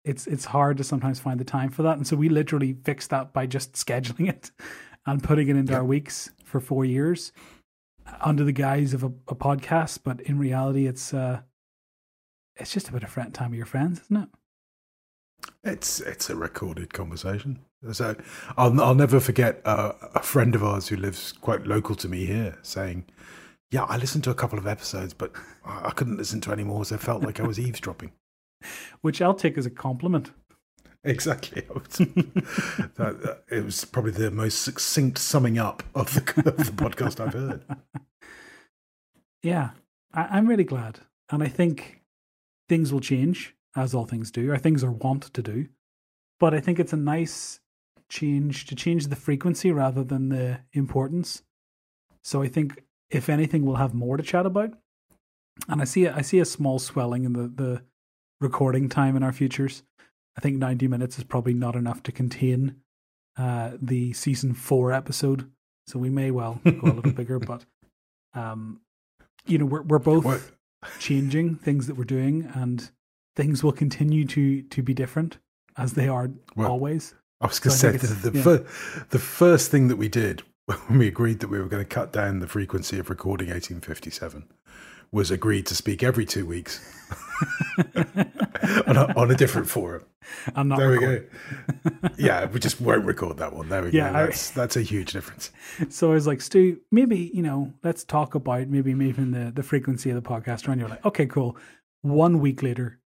It's it's hard to sometimes find the time for that. And so we literally fixed that by just *laughs* scheduling it and putting it into Yeah. our weeks for four years under the guise of a, a podcast. But in reality, it's uh, it's just a friend time with your friends, isn't it? It's it's a recorded conversation. So I'll I'll never forget uh, a friend of ours who lives quite local to me here saying, "Yeah, I listened to a couple of episodes, but I couldn't listen to any more, so I felt like I was *laughs* eavesdropping." Which I'll take as a compliment. Exactly. *laughs* that, it was probably the most succinct summing up of the, *laughs* of the podcast I've heard. Yeah, I, I'm really glad. And I think things will change, as all things do, or things are wont to do. But I think it's a nice change to change the frequency rather than the importance. So I think, if anything, we'll have more to chat about. And I see a, I see a small swelling in the, the recording time in our futures. I think 90 minutes is probably not enough to contain uh, the season four episode. So we may well go a little *laughs* bigger, but um, you know, we're we're both What- changing things that we're doing, and things will continue to to be different as they are Well, always. I was going So to say the, the, yeah. fir- the first thing that we did when we agreed that we were going to cut down the frequency of recording 1857 was agreed to speak every two weeks *laughs* on, a, on a different forum. I'm not. There we go. *laughs* Yeah, we just won't record that one. There we Yeah, go. I- That's that's a huge difference. So I was like, Stu, maybe you know, let's talk about maybe moving the the frequency of the podcast. And you're like, okay, cool. One week later,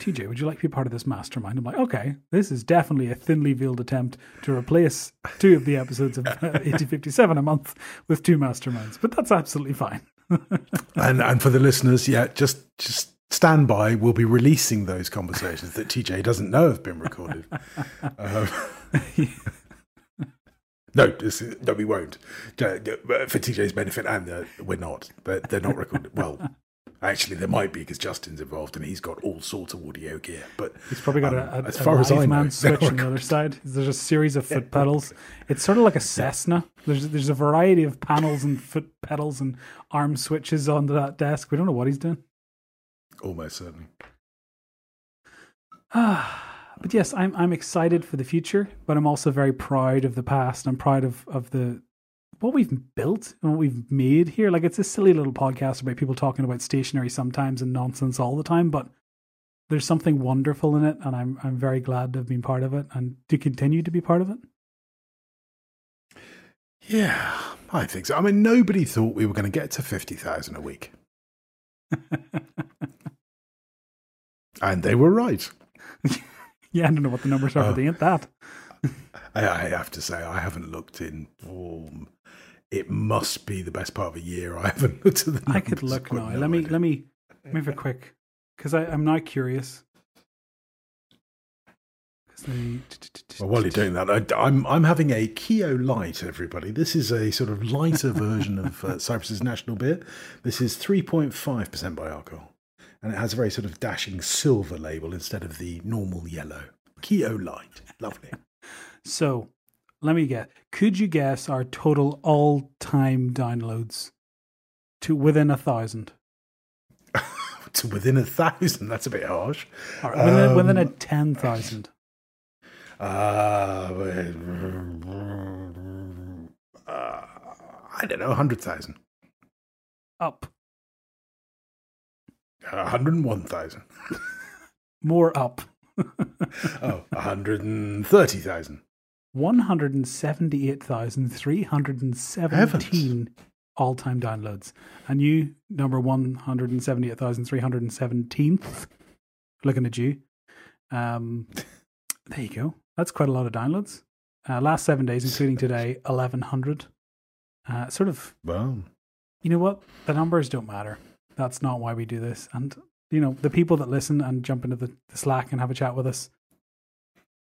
TJ, would you like to be part of this mastermind? I'm like, okay, this is definitely a thinly veiled attempt to replace two of the episodes of uh, *laughs* 1857 a month with two masterminds, but that's absolutely fine. *laughs* And and for the listeners, yeah, just just stand by. We'll be releasing those conversations that TJ doesn't know have been recorded. Um, *laughs* no, this, no, we won't. Uh, For TJ's benefit, and uh, we're not. They're, they're not recorded. Well, actually, there might be because Justin's involved and he's got all sorts of audio gear. But He's probably got um, a, a, as a far as I know, *laughs* switch on the other side. There's a series of foot pedals. It's sort of like a Cessna. There's there's a variety of panels and foot pedals and arm switches onto that desk. We don't know what he's doing. almost certainly. Ah, *sighs* but yes, I'm I'm excited for the future, but I'm also very proud of the past. I'm proud of of the what we've built and what we've made here. Like it's a silly little podcast about people talking about stationery sometimes and nonsense all the time, but there's something wonderful in it, and I'm I'm very glad to have been part of it and to continue to be part of it. Yeah, I think so. I mean, nobody thought we were going to get to 50,000 a week. *laughs* and they were right. *laughs* yeah, I don't know what the numbers are, Oh. but they oh. ain't that. *laughs* I, I have to say, I haven't looked in. Oh, it must be the best part of a year. I haven't looked at the. I could look now. no let me let me Move it quick, because I'm now curious. they- Well, while you're doing that, I, I'm I'm having a Keo Light, everybody. This is a sort of lighter version of uh, *laughs* Cyprus's national beer. This is 3.5% by alcohol, and it has a very sort of dashing silver label instead of the normal yellow. Keo Light, lovely. *laughs* So, let me guess. Could you guess our total all-time downloads to within a thousand? *laughs* to within a thousand, that's a bit harsh. Within, within a Um, ten thousand? Uh, uh, I don't know, 100,000. Up, 101,000. *laughs* more up. *laughs* Oh, 130,000. One hundred and seventy-eight thousand three hundred and seventeen all-time downloads. And you, number one hundred and seventy-eight thousand three hundred and seventeenth. Looking at you. Um, there you go. That's quite a lot of downloads. Uh, last seven days, including today, eleven hundred. Uh, sort of Well, you know what? The numbers don't matter. That's not why we do this. And, you know, the people that listen and jump into the, the Slack and have a chat with us.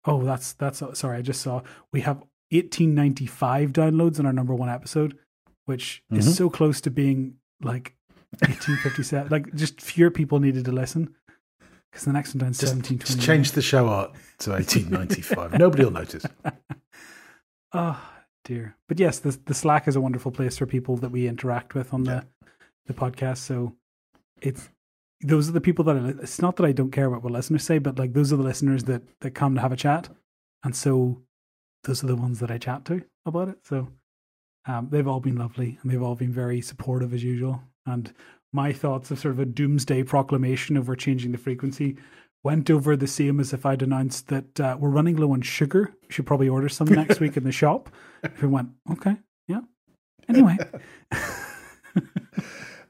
Oh, that's, that's, sorry, I just saw we have 1895 downloads on our number one episode, which Mhm. is so close to being like 1857. like, just fewer people needed to listen. Because the next one down just, 1720. just change the show art to 1895. Nobody will notice. Oh *laughs* dear. But yes, the the Slack is a wonderful place for people that we interact with on Yeah. the the podcast. So it's those are the people that I, it's not that I don't care about what listeners say, but like those are the listeners that that come to have a chat, and so those are the ones that I chat to about it. So um, they've all been lovely and they've all been very supportive as usual. And my thoughts of sort of a doomsday proclamation over changing the frequency went over the same as if I'd announced that uh, we're running low on sugar. We should probably order some next week in the *laughs* shop. If we went, okay, yeah. Anyway, *laughs*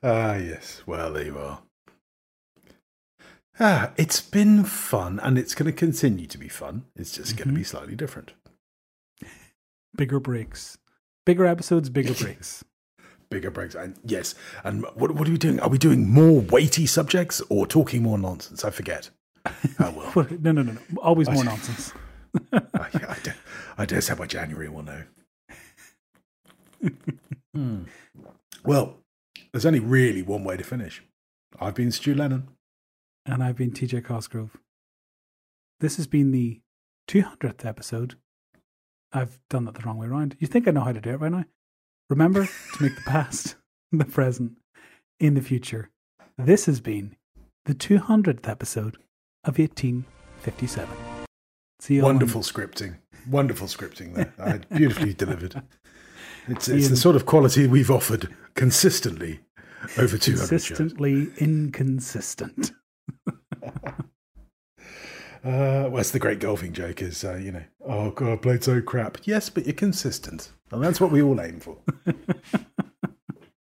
Ah, yes. Well, there you are. Ah, it's been fun, and it's going to continue to be fun. It's just going to be slightly different. bigger breaks, bigger episodes, bigger *laughs* breaks. Bigger breaks, and yes. And what, what are we doing? Are we doing more weighty subjects or talking more nonsense? I forget. *laughs* Oh well. What- no, no, no, no. Always more nonsense. *laughs* I, I, dare, I dare say by January we'll know. Hmm. Well, there's only really one way to finish. I've been Stu Lennon. And I've been TJ Cosgrove. This has been the 200th episode. I've done that the wrong way around. You think I know how to do it right now? Remember to make the *laughs* past, the present, in the future. This has been the 200th episode of 1857. See you Wonderful scripting. Wonderful scripting there. I *laughs* beautifully delivered. It's, it's the sort of quality we've offered consistently over 200 shows. consistently inconsistent. Uh, well, it's the great golfing joke is, uh, you know, oh, God, I played so crap. Yes, but you're consistent. And that's what we all aim for. *laughs*